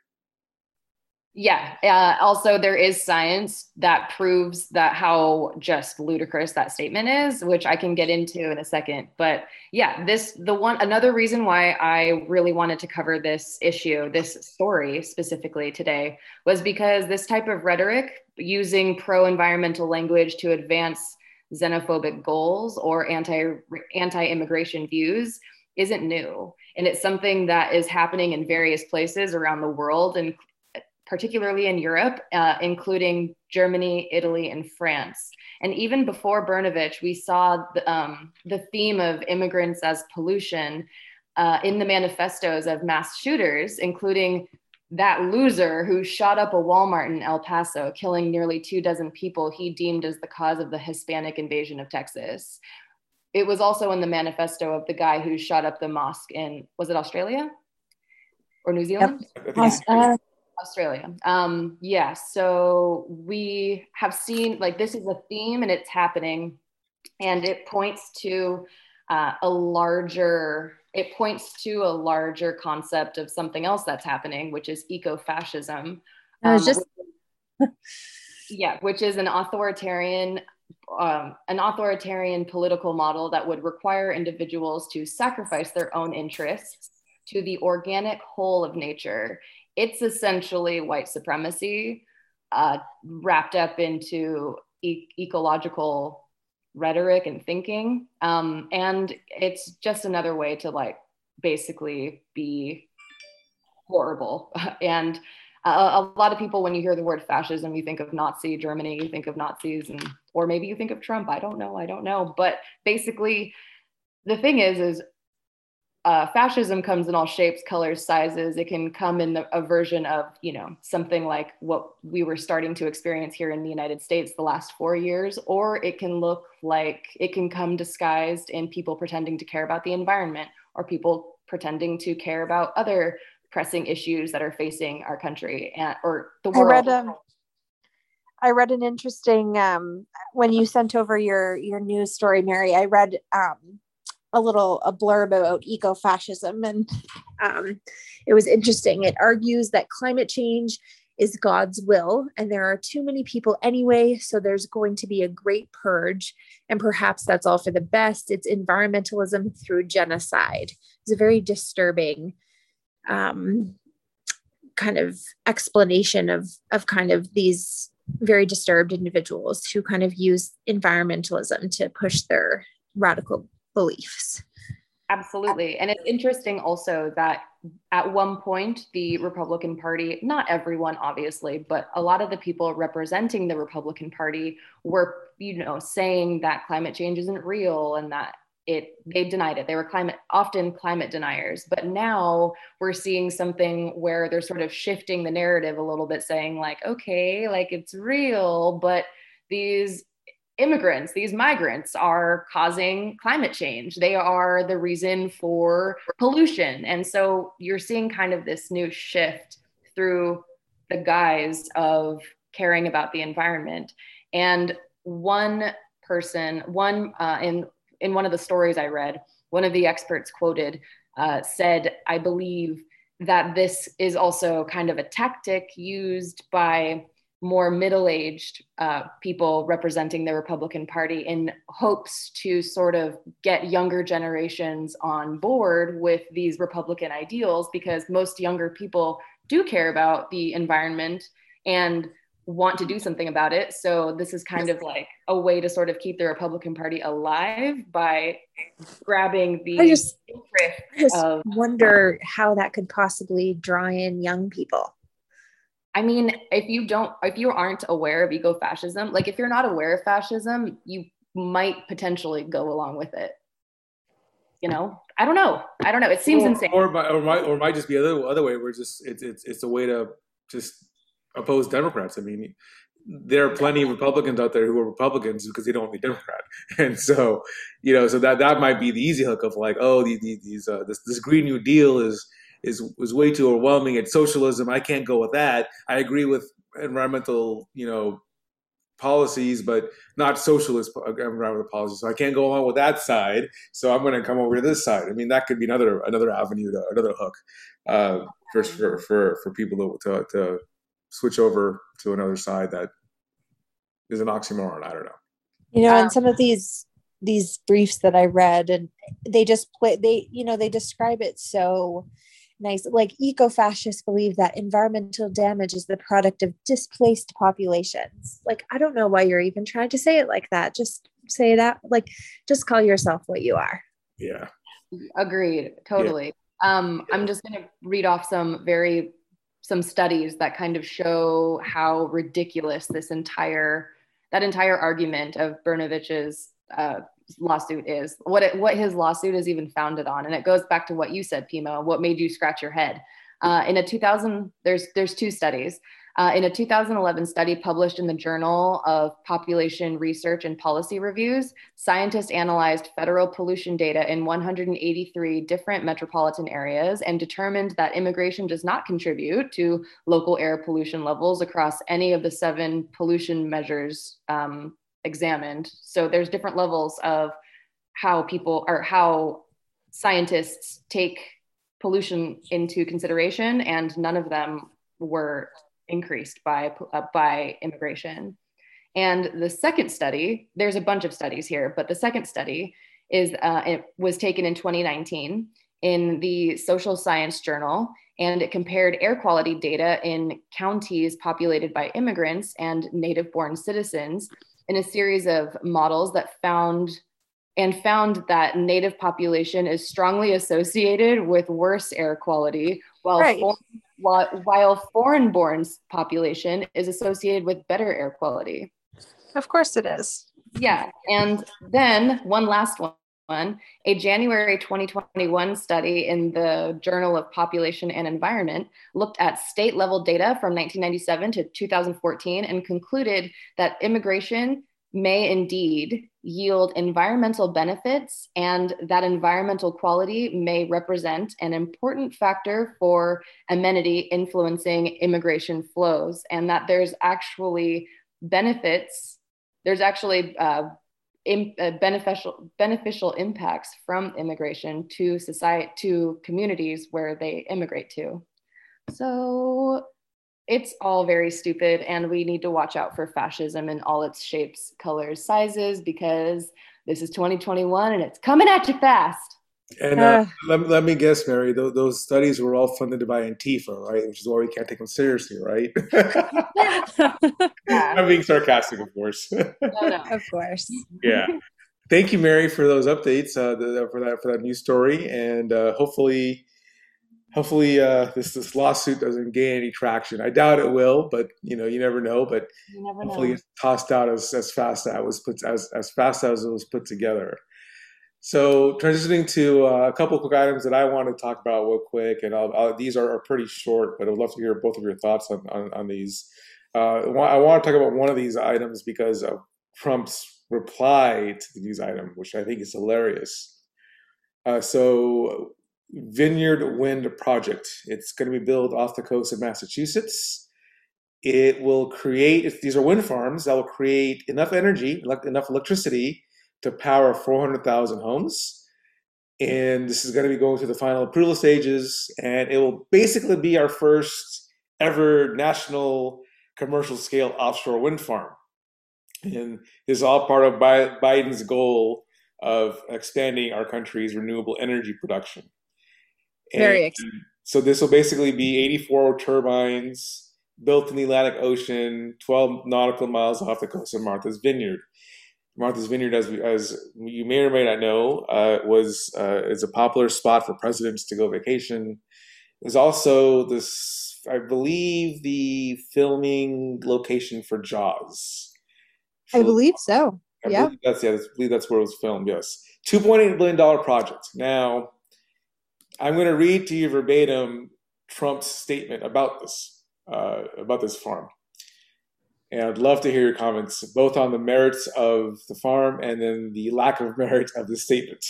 Yeah. Uh, also, there is science that proves that how just ludicrous that statement is, which I can get into in a second. But yeah, this the one another reason why I really wanted to cover this issue, this story specifically today, was because this type of rhetoric using pro-environmental language to advance xenophobic goals or anti anti-immigration views isn't new and it's something that is happening in various places around the world and particularly in Europe, uh, including Germany, Italy, and France. And even before Brnovich, we saw the, um, the theme of immigrants as pollution uh, in the manifestos of mass shooters, including that loser who shot up a Walmart in El Paso, killing nearly two dozen people he deemed as the cause of the Hispanic invasion of Texas. It was also in the manifesto of the guy who shot up the mosque in, was it Australia or New Zealand? Yep. Uh, Australia. Um, yeah. So we have seen like this is a theme and it's happening, and it points to uh, a larger. It points to a larger concept of something else that's happening, which is eco-fascism. Um, just. yeah, which is an authoritarian um, an authoritarian political model that would require individuals to sacrifice their own interests to the organic whole of nature it's essentially white supremacy uh, wrapped up into e- ecological rhetoric and thinking. Um, and it's just another way to like basically be horrible. and a, a lot of people, when you hear the word fascism, you think of Nazi Germany, you think of Nazis, and or maybe you think of Trump. I don't know. I don't know. But basically, the thing is, is uh, fascism comes in all shapes, colors, sizes. It can come in the, a version of, you know, something like what we were starting to experience here in the United States the last four years, or it can look like it can come disguised in people pretending to care about the environment or people pretending to care about other pressing issues that are facing our country and, or the world. I read, um, I read an interesting um, when you sent over your your news story, Mary. I read um, a little a blurb about eco-fascism and um, it was interesting. It argues that climate change is god's will and there are too many people anyway so there's going to be a great purge and perhaps that's all for the best. It's environmentalism through genocide. It's a very disturbing um, kind of explanation of of kind of these very disturbed individuals who kind of use environmentalism to push their radical beliefs. Absolutely. And it's interesting also that at one point, the Republican Party, not everyone, obviously, but a lot of the people representing the Republican Party were, you know, saying that climate change isn't real and that it they denied it they were climate often climate deniers but now we're seeing something where they're sort of shifting the narrative a little bit saying like okay like it's real but these immigrants, these migrants are causing climate change. They are the reason for pollution. And so you're seeing kind of this new shift through the guise of caring about the environment. And one person, one uh, in in one of the stories I read, one of the experts quoted uh, said, "I believe that this is also kind of a tactic used by more middle-aged uh, people representing the Republican Party in hopes to sort of get younger generations on board with these Republican ideals because most younger people do care about the environment and want to do something about it. So this is kind of like a way to sort of keep the Republican Party alive by grabbing the I just, I just of, wonder how that could possibly draw in young people. I mean, if you don't, if you aren't aware of eco fascism, like if you're not aware of fascism, you might potentially go along with it. You know, I don't know. I don't know. It seems or, insane. Or might, or might, or might just be other other way. Where just it's it's it's a way to just oppose Democrats. I mean, there are plenty of Republicans out there who are Republicans because they don't want to be Democrat, and so you know, so that that might be the easy hook of like, oh, these these uh, this this Green New Deal is is was way too overwhelming. It's socialism. I can't go with that. I agree with environmental, you know, policies, but not socialist environmental policies. So I can't go along with that side. So I'm going to come over to this side. I mean, that could be another another avenue, to, another hook uh, for, for for for people to, to to switch over to another side that is an oxymoron. I don't know. You know, and some of these these briefs that I read, and they just play. They you know they describe it so nice. Like eco fascists believe that environmental damage is the product of displaced populations. Like, I don't know why you're even trying to say it like that. Just say that, like, just call yourself what you are. Yeah. Agreed. Totally. Yeah. Um, I'm just going to read off some very, some studies that kind of show how ridiculous this entire, that entire argument of Brnovich's uh, lawsuit is, what it, what his lawsuit is even founded on, and it goes back to what you said, Pimo. What made you scratch your head? Uh, in a 2000, there's there's two studies. Uh, in a 2011 study published in the Journal of Population Research and Policy Reviews, scientists analyzed federal pollution data in 183 different metropolitan areas and determined that immigration does not contribute to local air pollution levels across any of the seven pollution measures um, examined. So there's different levels of how people or how scientists take pollution into consideration, and none of them were increased by uh, by immigration. And the second study, there's a bunch of studies here, but the second study is uh, it was taken in 2019 in the Social Science Journal, and it compared air quality data in counties populated by immigrants and native-born citizens in a series of models that found and found that native population is strongly associated with worse air quality while right. foreign, while, while foreign born population is associated with better air quality. Of course it is. Yeah and then one last one, a January 2021 study in the Journal of Population and Environment looked at state level data from 1997 to 2014 and concluded that immigration may indeed yield environmental benefits and that environmental quality may represent an important factor for amenity influencing immigration flows and that there's actually benefits there's actually uh, in, uh, beneficial beneficial impacts from immigration to society to communities where they immigrate to. So it's all very stupid, and we need to watch out for fascism in all its shapes, colors, sizes, because this is 2021 and it's coming at you fast. And uh, uh, let, let me guess, Mary, those, those studies were all funded by Antifa, right? Which is why we can't take them seriously, right? I'm being sarcastic, of course. no, no. Of course. yeah. Thank you, Mary, for those updates, uh, the, for that for that news story, and uh, hopefully, hopefully, uh, this this lawsuit doesn't gain any traction. I doubt it will, but you know, you never know. But never hopefully, know. it's tossed out as, as fast as it was put as as fast as it was put together. So transitioning to uh, a couple quick items that I want to talk about real quick, and I'll, I'll, these are, are, pretty short, but I'd love to hear both of your thoughts on, on, on these. Uh, I want to talk about one of these items because of Trump's reply to the news item, which I think is hilarious. Uh, so Vineyard Wind Project, it's going to be built off the coast of Massachusetts. It will create, these are wind farms, that will create enough energy, enough electricity to power 400,000 homes. And this is going to be going through the final approval stages. And it will basically be our first ever national commercial scale offshore wind farm. And this is all part of Biden's goal of expanding our country's renewable energy production. Very exciting. So this will basically be 84 turbines built in the Atlantic Ocean, 12 nautical miles off the coast of Martha's Vineyard. Martha's Vineyard, as, as you may or may not know, uh, was uh, is a popular spot for presidents to go vacation. There's also this, I believe, the filming location for Jaws. I believe so. I yeah, believe that's yeah. I believe that's where it was filmed. Yes, two point eight billion dollar project. Now, I'm going to read to you verbatim Trump's statement about this uh, about this farm. And I'd love to hear your comments, both on the merits of the farm and then the lack of merit of the statement.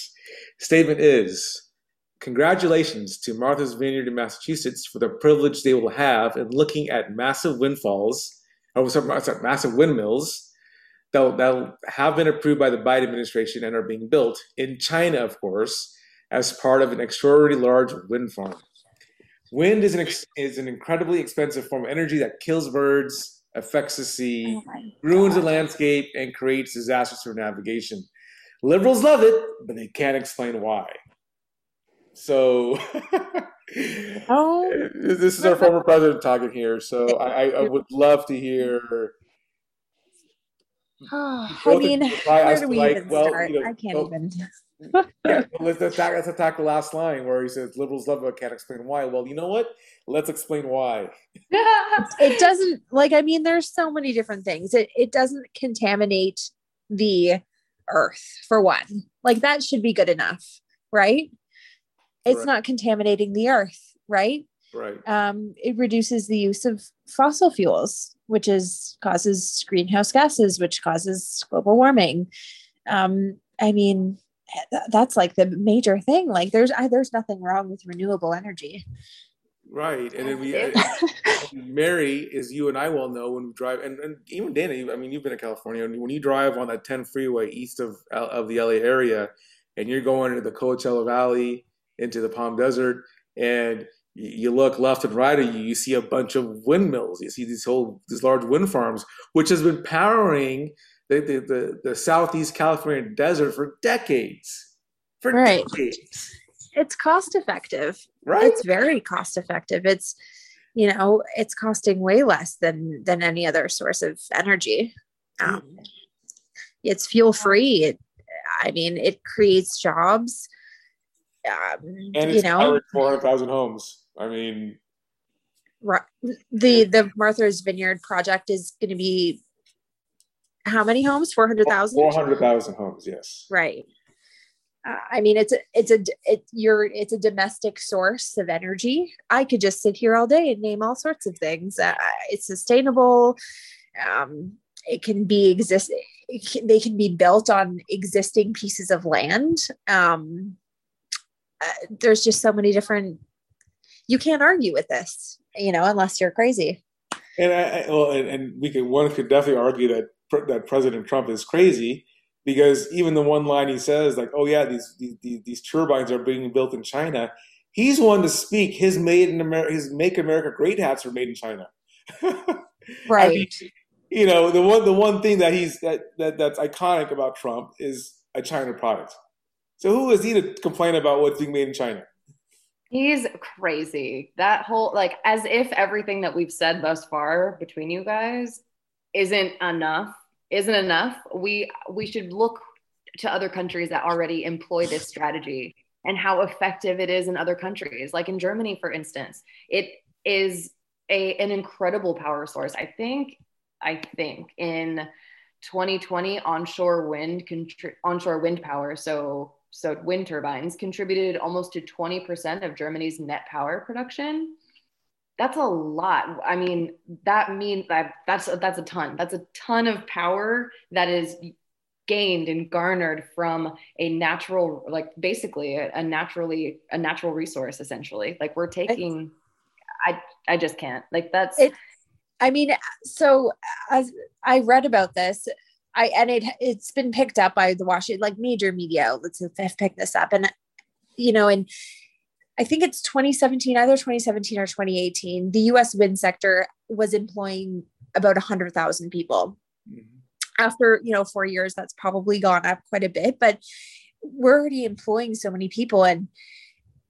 Statement is Congratulations to Martha's Vineyard in Massachusetts for the privilege they will have in looking at massive windfalls, oh, or sorry, massive windmills that that have been approved by the Biden administration and are being built in China, of course, as part of an extraordinarily large wind farm. Wind is an, is an incredibly expensive form of energy that kills birds, affects the sea, oh ruins the landscape, and creates disasters for navigation. Liberals love it, but they can't explain why. So, oh. this is our former president talking here. So, I, I would love to hear. I mean, where do we like, even well, start? You know, I can't well, even. yeah, let's attack, let's attack the last line where he says liberals love but can't explain why. Well, you know what? Let's explain why. it doesn't like I mean, there's so many different things. It it doesn't contaminate the earth for one. Like that should be good enough, right? It's right. not contaminating the earth, right? Right. Um, it reduces the use of fossil fuels, which is causes greenhouse gases, which causes global warming. Um, I mean, that's like the major thing. Like there's I, there's nothing wrong with renewable energy. Right, and then we, uh, Mary, as you and I well know, when we drive, and, and even Dana, I mean, you've been to California, and when you drive on that 10 freeway east of of the LA area, and you're going into the Coachella Valley, into the Palm Desert, and you look left and right of you, you see a bunch of windmills. You see these whole these large wind farms, which has been powering the, the, the, the Southeast California desert for decades. For right. decades. It's cost effective. Right. It's very cost effective. It's, you know, it's costing way less than than any other source of energy. Um, it's fuel free. It, I mean, it creates jobs. Um, and it's you know, four hundred thousand homes. I mean, the the Martha's Vineyard project is going to be how many homes? 400,000? 400,000 homes, yes. Right. Uh, I mean, it's a, it's a, it, you're, it's a domestic source of energy. I could just sit here all day and name all sorts of things. Uh, it's sustainable. Um, it can be exist. Can, they can be built on existing pieces of land. Um, uh, there's just so many different. You can't argue with this, you know, unless you're crazy. And I, well, and, and we could one could definitely argue that that President Trump is crazy because even the one line he says, like, "Oh yeah, these these, these turbines are being built in China," he's one to speak. His made in America, his "Make America Great" hats are made in China. right. I mean, you know, the one the one thing that he's that, that that's iconic about Trump is a China product. So who is he to complain about what's being made in China? He's crazy. That whole like as if everything that we've said thus far between you guys isn't enough isn't enough, we we should look to other countries that already employ this strategy and how effective it is in other countries. Like in Germany, for instance, it is a an incredible power source. I think I think in 2020 onshore wind contri- onshore wind power so so wind turbines contributed almost to 20% of Germany's net power production that's a lot. I mean, that means that that's that's a ton. That's a ton of power that is gained and garnered from a natural, like basically a, a naturally a natural resource. Essentially, like we're taking. I I just can't. Like that's. I mean, so as I read about this, I and it it's been picked up by the Washington like major media outlets have picked this up, and you know, and I think it's 2017, either 2017 or 2018, the US wind sector was employing about 100,000 people. Mm-hmm. After, you know, 4 years that's probably gone up quite a bit, but we're already employing so many people and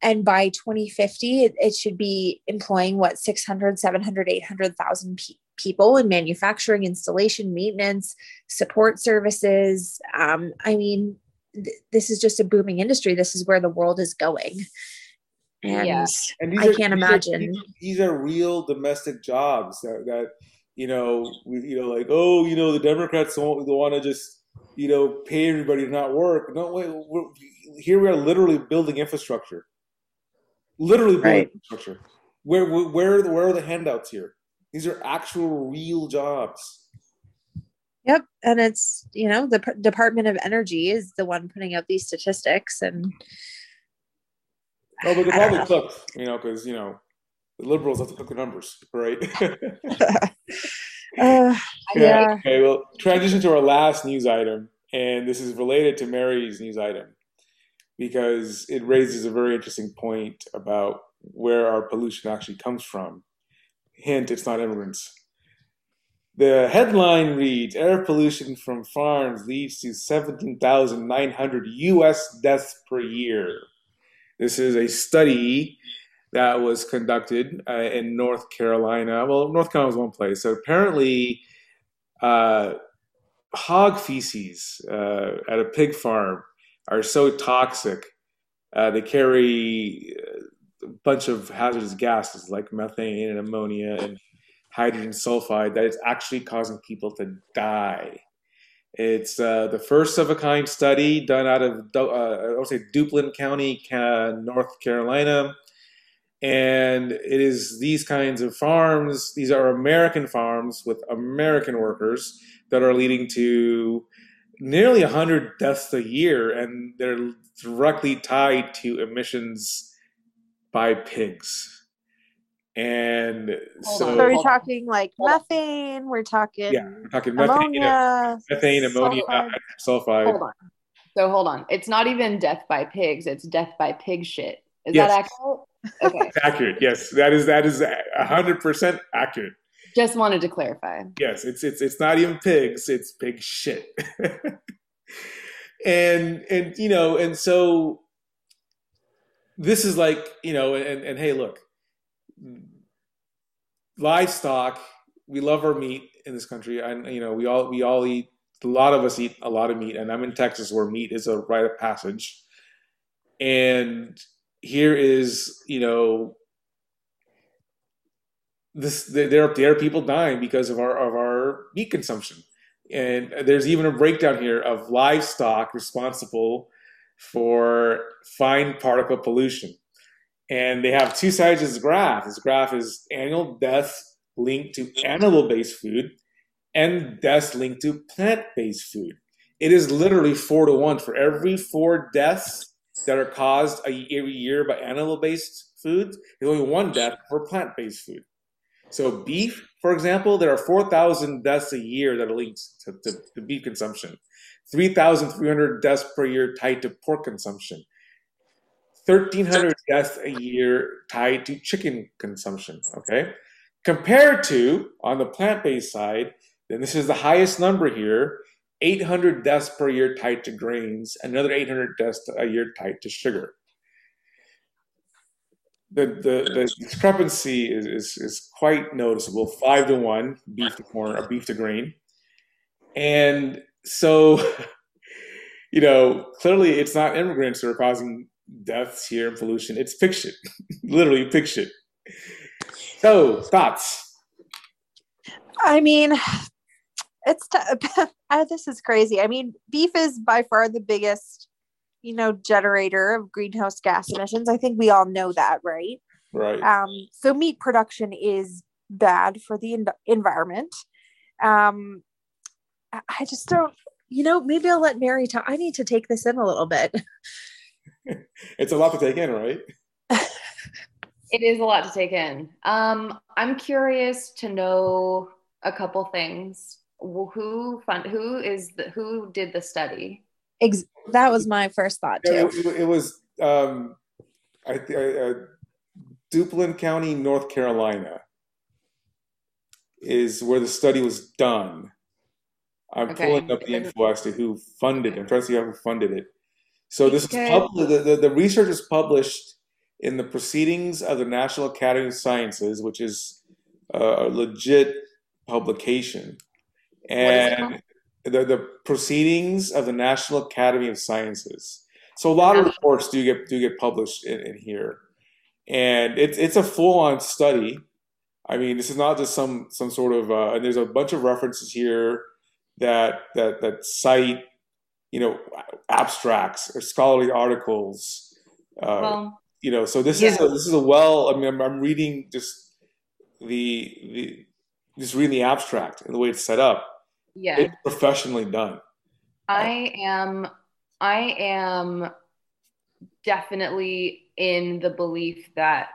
and by 2050 it, it should be employing what 600 700 800,000 pe- people in manufacturing installation maintenance support services. Um, i mean th- this is just a booming industry. This is where the world is going. And, yeah. and i are, can't these imagine. are, these are real domestic jobs that, that you know we, you know like oh you know the democrats don't want to just you know pay everybody to not work. No wait here we are literally building infrastructure. Literally building right. infrastructure. Where, where, where are the handouts here these are actual real jobs. Yep, and it's you know the P- Department of Energy is the one putting out these statistics, and oh, but they probably cook, you know, because you know the liberals have to cook the numbers, right? uh, yeah. yeah. Okay. Well, transition to our last news item, and this is related to Mary's news item because it raises a very interesting point about where our pollution actually comes from. Hint, it's not immigrants. The headline reads Air pollution from farms leads to 17,900 US deaths per year. This is a study that was conducted uh, in North Carolina. Well, North Carolina was one place. So apparently, uh, hog feces uh, at a pig farm are so toxic. Uh, they carry a bunch of hazardous gases like methane and ammonia and hydrogen sulfide that is actually causing people to die. It's uh, the first of a kind study done out of, uh, I would say, Duplin County, North Carolina. And it is these kinds of farms, these are American farms with American workers that are leading to nearly 100 deaths a year. And they're directly tied to emissions by pigs. And so, so we're talking like methane, we're talking, yeah, we're talking ammonia, methane, methane ammonia, sulfide. sulfide. Hold on. So hold on. It's not even death by pigs, it's death by pig shit. Is yes. that accurate? Okay. accurate. Yes. That is that is hundred percent accurate. Just wanted to clarify. Yes, it's it's it's not even pigs, it's pig shit. and and you know, and so this is like you know and, and hey look livestock we love our meat in this country. And you know we all we all eat a lot of us eat a lot of meat. And i'm in texas where meat is a rite of passage. And here is you know this there, there are people dying because of our of our meat consumption. And there's even a breakdown here of livestock responsible for fine particle pollution. And they have two sides of this graph. This graph is annual deaths linked to animal based food and deaths linked to plant based food. It is literally four to one. For every four deaths that are caused every year by animal based foods, there's only one death for plant based food. So, beef, for example, there are 4,000 deaths a year that are linked to, to, to beef consumption. 3,300 deaths per year tied to pork consumption, 1,300 deaths a year tied to chicken consumption. Okay. Compared to, on the plant based side, then this is the highest number here 800 deaths per year tied to grains, another 800 deaths a year tied to sugar. The, the, the discrepancy is, is, is quite noticeable five to one beef to corn or beef to grain. And so, you know, clearly it's not immigrants who are causing deaths here and pollution. It's fiction, literally fiction. So, thoughts? I mean, it's t- this is crazy. I mean, beef is by far the biggest, you know, generator of greenhouse gas emissions. I think we all know that, right? Right. Um, so meat production is bad for the en- environment. Um, I just don't, you know, maybe I'll let Mary talk. I need to take this in a little bit. it's a lot to take in, right? it is a lot to take in. Um, I'm curious to know a couple things. Who fund? Who is the? Who did the study? Ex- that was my first thought too. Yeah, it, it, was um, I, I, uh, Duplin County, North Carolina is where the study was done. I'm Okay. pulling up the info as to who funded it. I'm trying to see who funded it. So this is Okay. public. The, the, the research is published in the Proceedings of the National Academy of Sciences, which is uh, a legit publication, is and the the Proceedings of the National Academy of Sciences. So a lot of reports do get do get published in, in here, and it's it's a full on study. I mean, this is not just some some sort of uh, and there's a bunch of references here that that that cite you know abstracts or scholarly articles. Uh, Well, you know, so this is a, this is a well. I mean, I'm, I'm reading just the the just reading the abstract and the way it's set up. yeah. It's professionally done. I am I am definitely in the belief that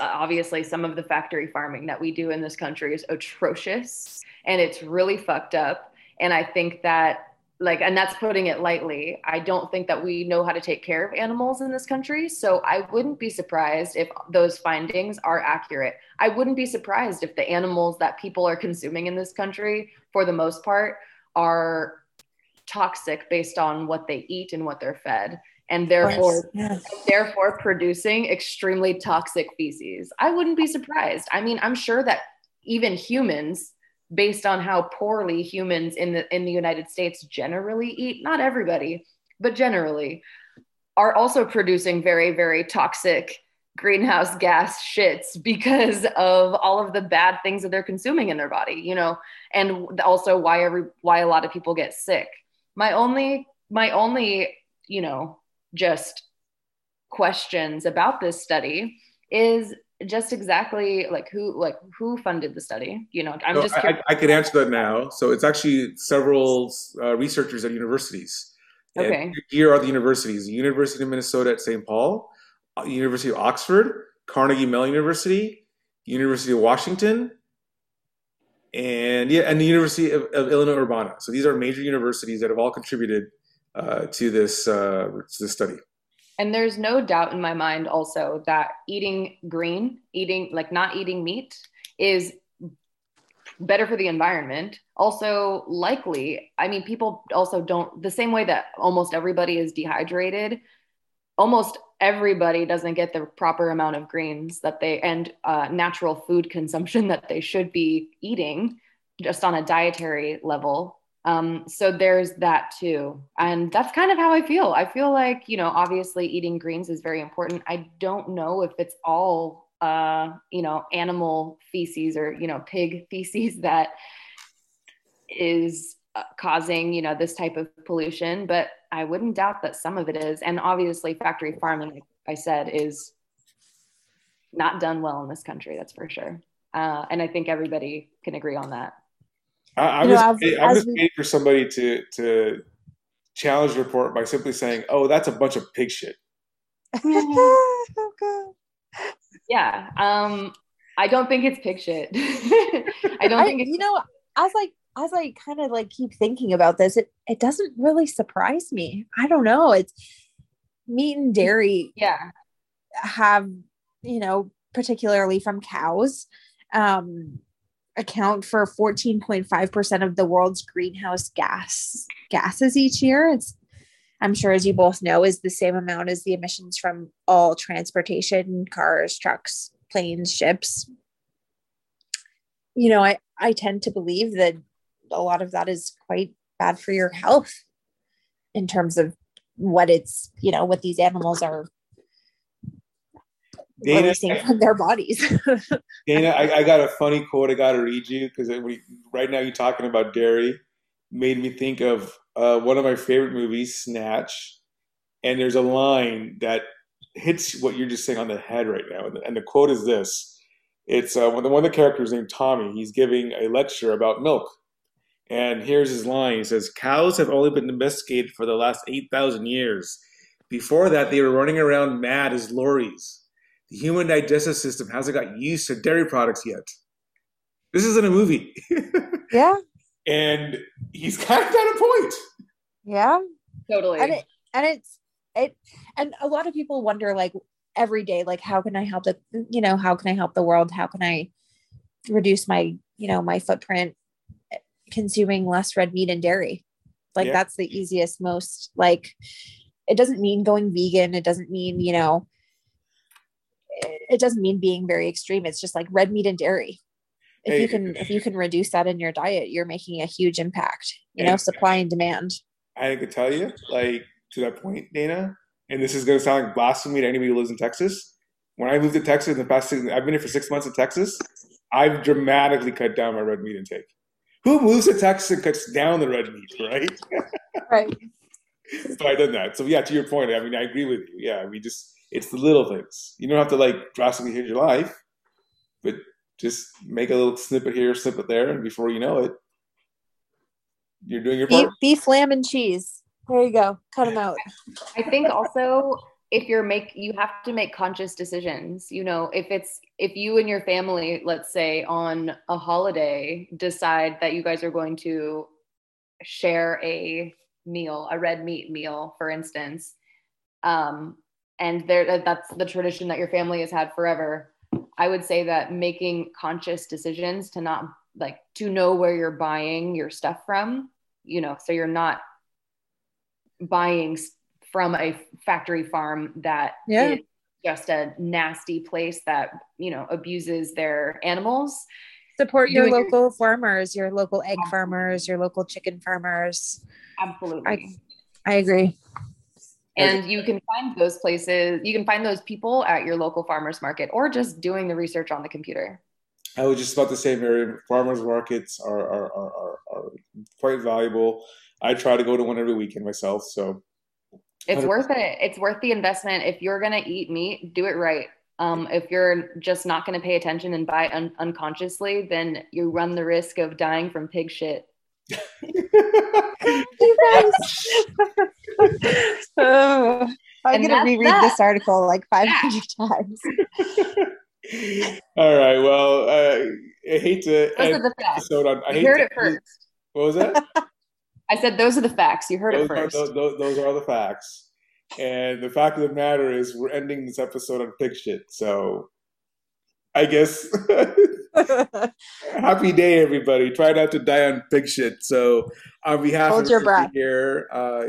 obviously some of the factory farming that we do in this country is atrocious and it's really fucked up and I think that like and that's putting it lightly. I don't think that we know how to take care of animals in this country, so I wouldn't be surprised if those findings are accurate. I wouldn't be surprised if the animals that people are consuming in this country for the most part are toxic based on what they eat and what they're fed and therefore Yes. therefore producing extremely toxic feces. I wouldn't be surprised. I mean i'm sure that even humans based on how poorly humans in the in the united states generally eat not everybody but generally are also producing very very toxic greenhouse gas shits because of all of the bad things that they're consuming in their body you know? And also why every why a lot of people get sick. My only my only you know just questions about this study is just exactly like who like who funded the study you know i'm So just I, curious. I, could answer that now. So it's actually several uh, researchers at universities. And Okay. Here are the universities: University of Minnesota at St. Paul, uh, University of Oxford, Carnegie Mellon University, University of Washington, and yeah, and the University of, of Illinois Urbana. So these are major universities that have all contributed uh, to this uh, to this study. and there's no doubt in my mind also that eating green eating like not eating meat is better for the environment also likely i mean people also don't the same way that almost everybody is dehydrated almost everybody doesn't get the proper amount of greens that they and uh, natural food consumption that they should be eating just on a dietary level um, so there's that too and that's kind of how i feel. I feel like you know obviously eating greens is very important. I don't know if it's all uh, you know animal feces or you know pig feces that is uh, causing you know this type of pollution but i wouldn't doubt that some of it is and obviously factory farming like i said is not done well in this country that's for sure. Uh, and i think everybody can agree on that I, I'm You know, just, as- I'm just we- waiting for somebody to to challenge the report by simply saying, "Oh, that's a bunch of pig shit." Oh, God. yeah um i don't think it's pig shit i don't I, think it's you know, as I as I kind of like keep thinking about this, it it doesn't really surprise me. I don't know. It's meat and dairy yeah have, you know, particularly from cows, um, account for 14.5% of the world's greenhouse gas gases each year. It's I'm sure as you both know, is the same amount as the emissions from all transportation, cars, trucks, planes, ships. You know, I, I tend to believe that a lot of that is quite bad for your health in terms of what it's, you know, what these animals are Dana, releasing from their bodies. Dana, I, I got a funny quote I got to read you because right now you're talking about dairy. Made me think of uh, one of my favorite movies, Snatch, and there's a line that hits what you're just saying on the head right now, and the, and the quote is this: It's uh, one of the characters named Tommy. He's giving a lecture about milk, and here's his line. He says, "Cows have only been domesticated for the last eight thousand years. Before that, they were running around mad as lorries." The human digestive system hasn't got used to dairy products yet. This isn't a movie. yeah. and he's kind of got a point. Yeah. totally and it and it's it and a lot of people wonder like every day like how can i help the you know how can i help the world how can i reduce my you know, my footprint consuming less red meat and dairy. Like Yeah. that's the easiest, most like it doesn't mean going vegan. It doesn't mean, you know, it doesn't mean being very extreme. It's just like red meat and dairy. If Hey, you can if you can reduce that in your diet, you're making a huge impact, you know, supply and demand. I could tell you, like to that point, Dana, and this is going to sound like blasphemy to anybody who lives in Texas. When I moved to Texas in the past, six, I've been here for six months in Texas. I've dramatically cut down my red meat intake. Who moves to Texas and cuts down the red meat, right? Right. so I done that. So yeah, to your point, I mean, I agree with you. Yeah, we just it's the little things. You don't have to like drastically change your life, but just make a little snippet here, snippet there, and before you know it, you're doing your Beef, part. beef, lamb, and cheese. There you go. Cut them out. I think also if you're make you have to make conscious decisions. You know, if it's if you and your family, let's say on a holiday, decide that you guys are going to share a meal, a red meat meal, for instance, um, and there that's the tradition that your family has had forever. I would say that making conscious decisions to not like to know where you're buying your stuff from, you know, so you're not buying from a factory farm that Yeah. is just a nasty place that you know abuses their animals Support your Doing your- local farmers, your local egg farmers, your local chicken farmers. absolutely I agree. And you can find those places you can find those people at your local farmers market or just doing the research on the computer I was just about to say, Mary, farmers markets are, are, are, are, quite valuable. I try to go to one every weekend myself. So it's 100%. worth it it's worth the investment if you're going to eat meat do it right um, if you're just not going to pay attention and buy un- unconsciously then you run the risk of dying from pig shit You guys. oh, I'm gonna reread that. this article like 500 times. All right. Well, uh, I hate to those end the episode on. I you hate heard to, it first What was that? i said those are the facts you heard those, it first Are, those, those are the facts. And the fact of the matter is, we're ending this episode on pig shit. So, I guess happy day, everybody. Try not to die on pig shit. So, on behalf Hold of your breath. here uh,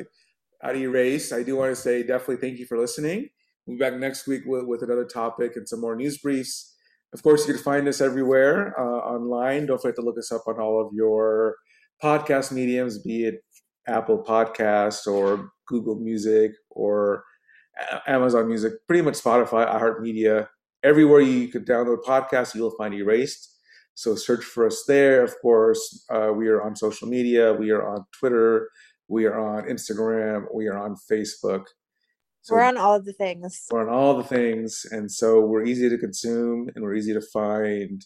at Erase, I do want to say definitely thank you for listening. We'll be back next week with, with another topic and some more news briefs. Of course, you can find us everywhere uh, online. Don't forget to look us up on all of your podcast mediums, be it Apple Podcast or Google Music or Amazon Music, pretty much Spotify, iHeartMedia. Everywhere you could download podcasts, you'll find Erased. So search for us there. Of course, uh, we are on social media. We are on Twitter. We are on Instagram. We are on Facebook. So We're on all of the things. we're on all the things, and so we're easy to consume and we're easy to find.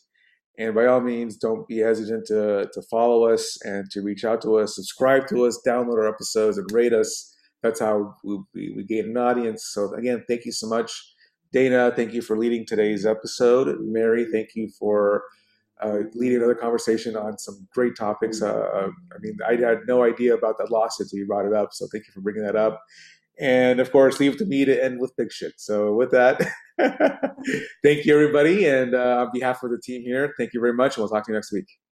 And by all means, don't be hesitant to to follow us and to reach out to us, subscribe to us, download our episodes, and rate us. That's how we, we, we gain an audience. So again, thank you so much, Dana. Thank you for leading today's episode. Mary, thank you for uh, leading another conversation on some great topics. Uh, I mean, I had no idea about that lawsuit until you brought it up. So thank you for bringing that up. And of course, leave to me to end with big shit. So with that, thank you everybody, and uh, on behalf of the team here, thank you very much, and we'll talk to you next week.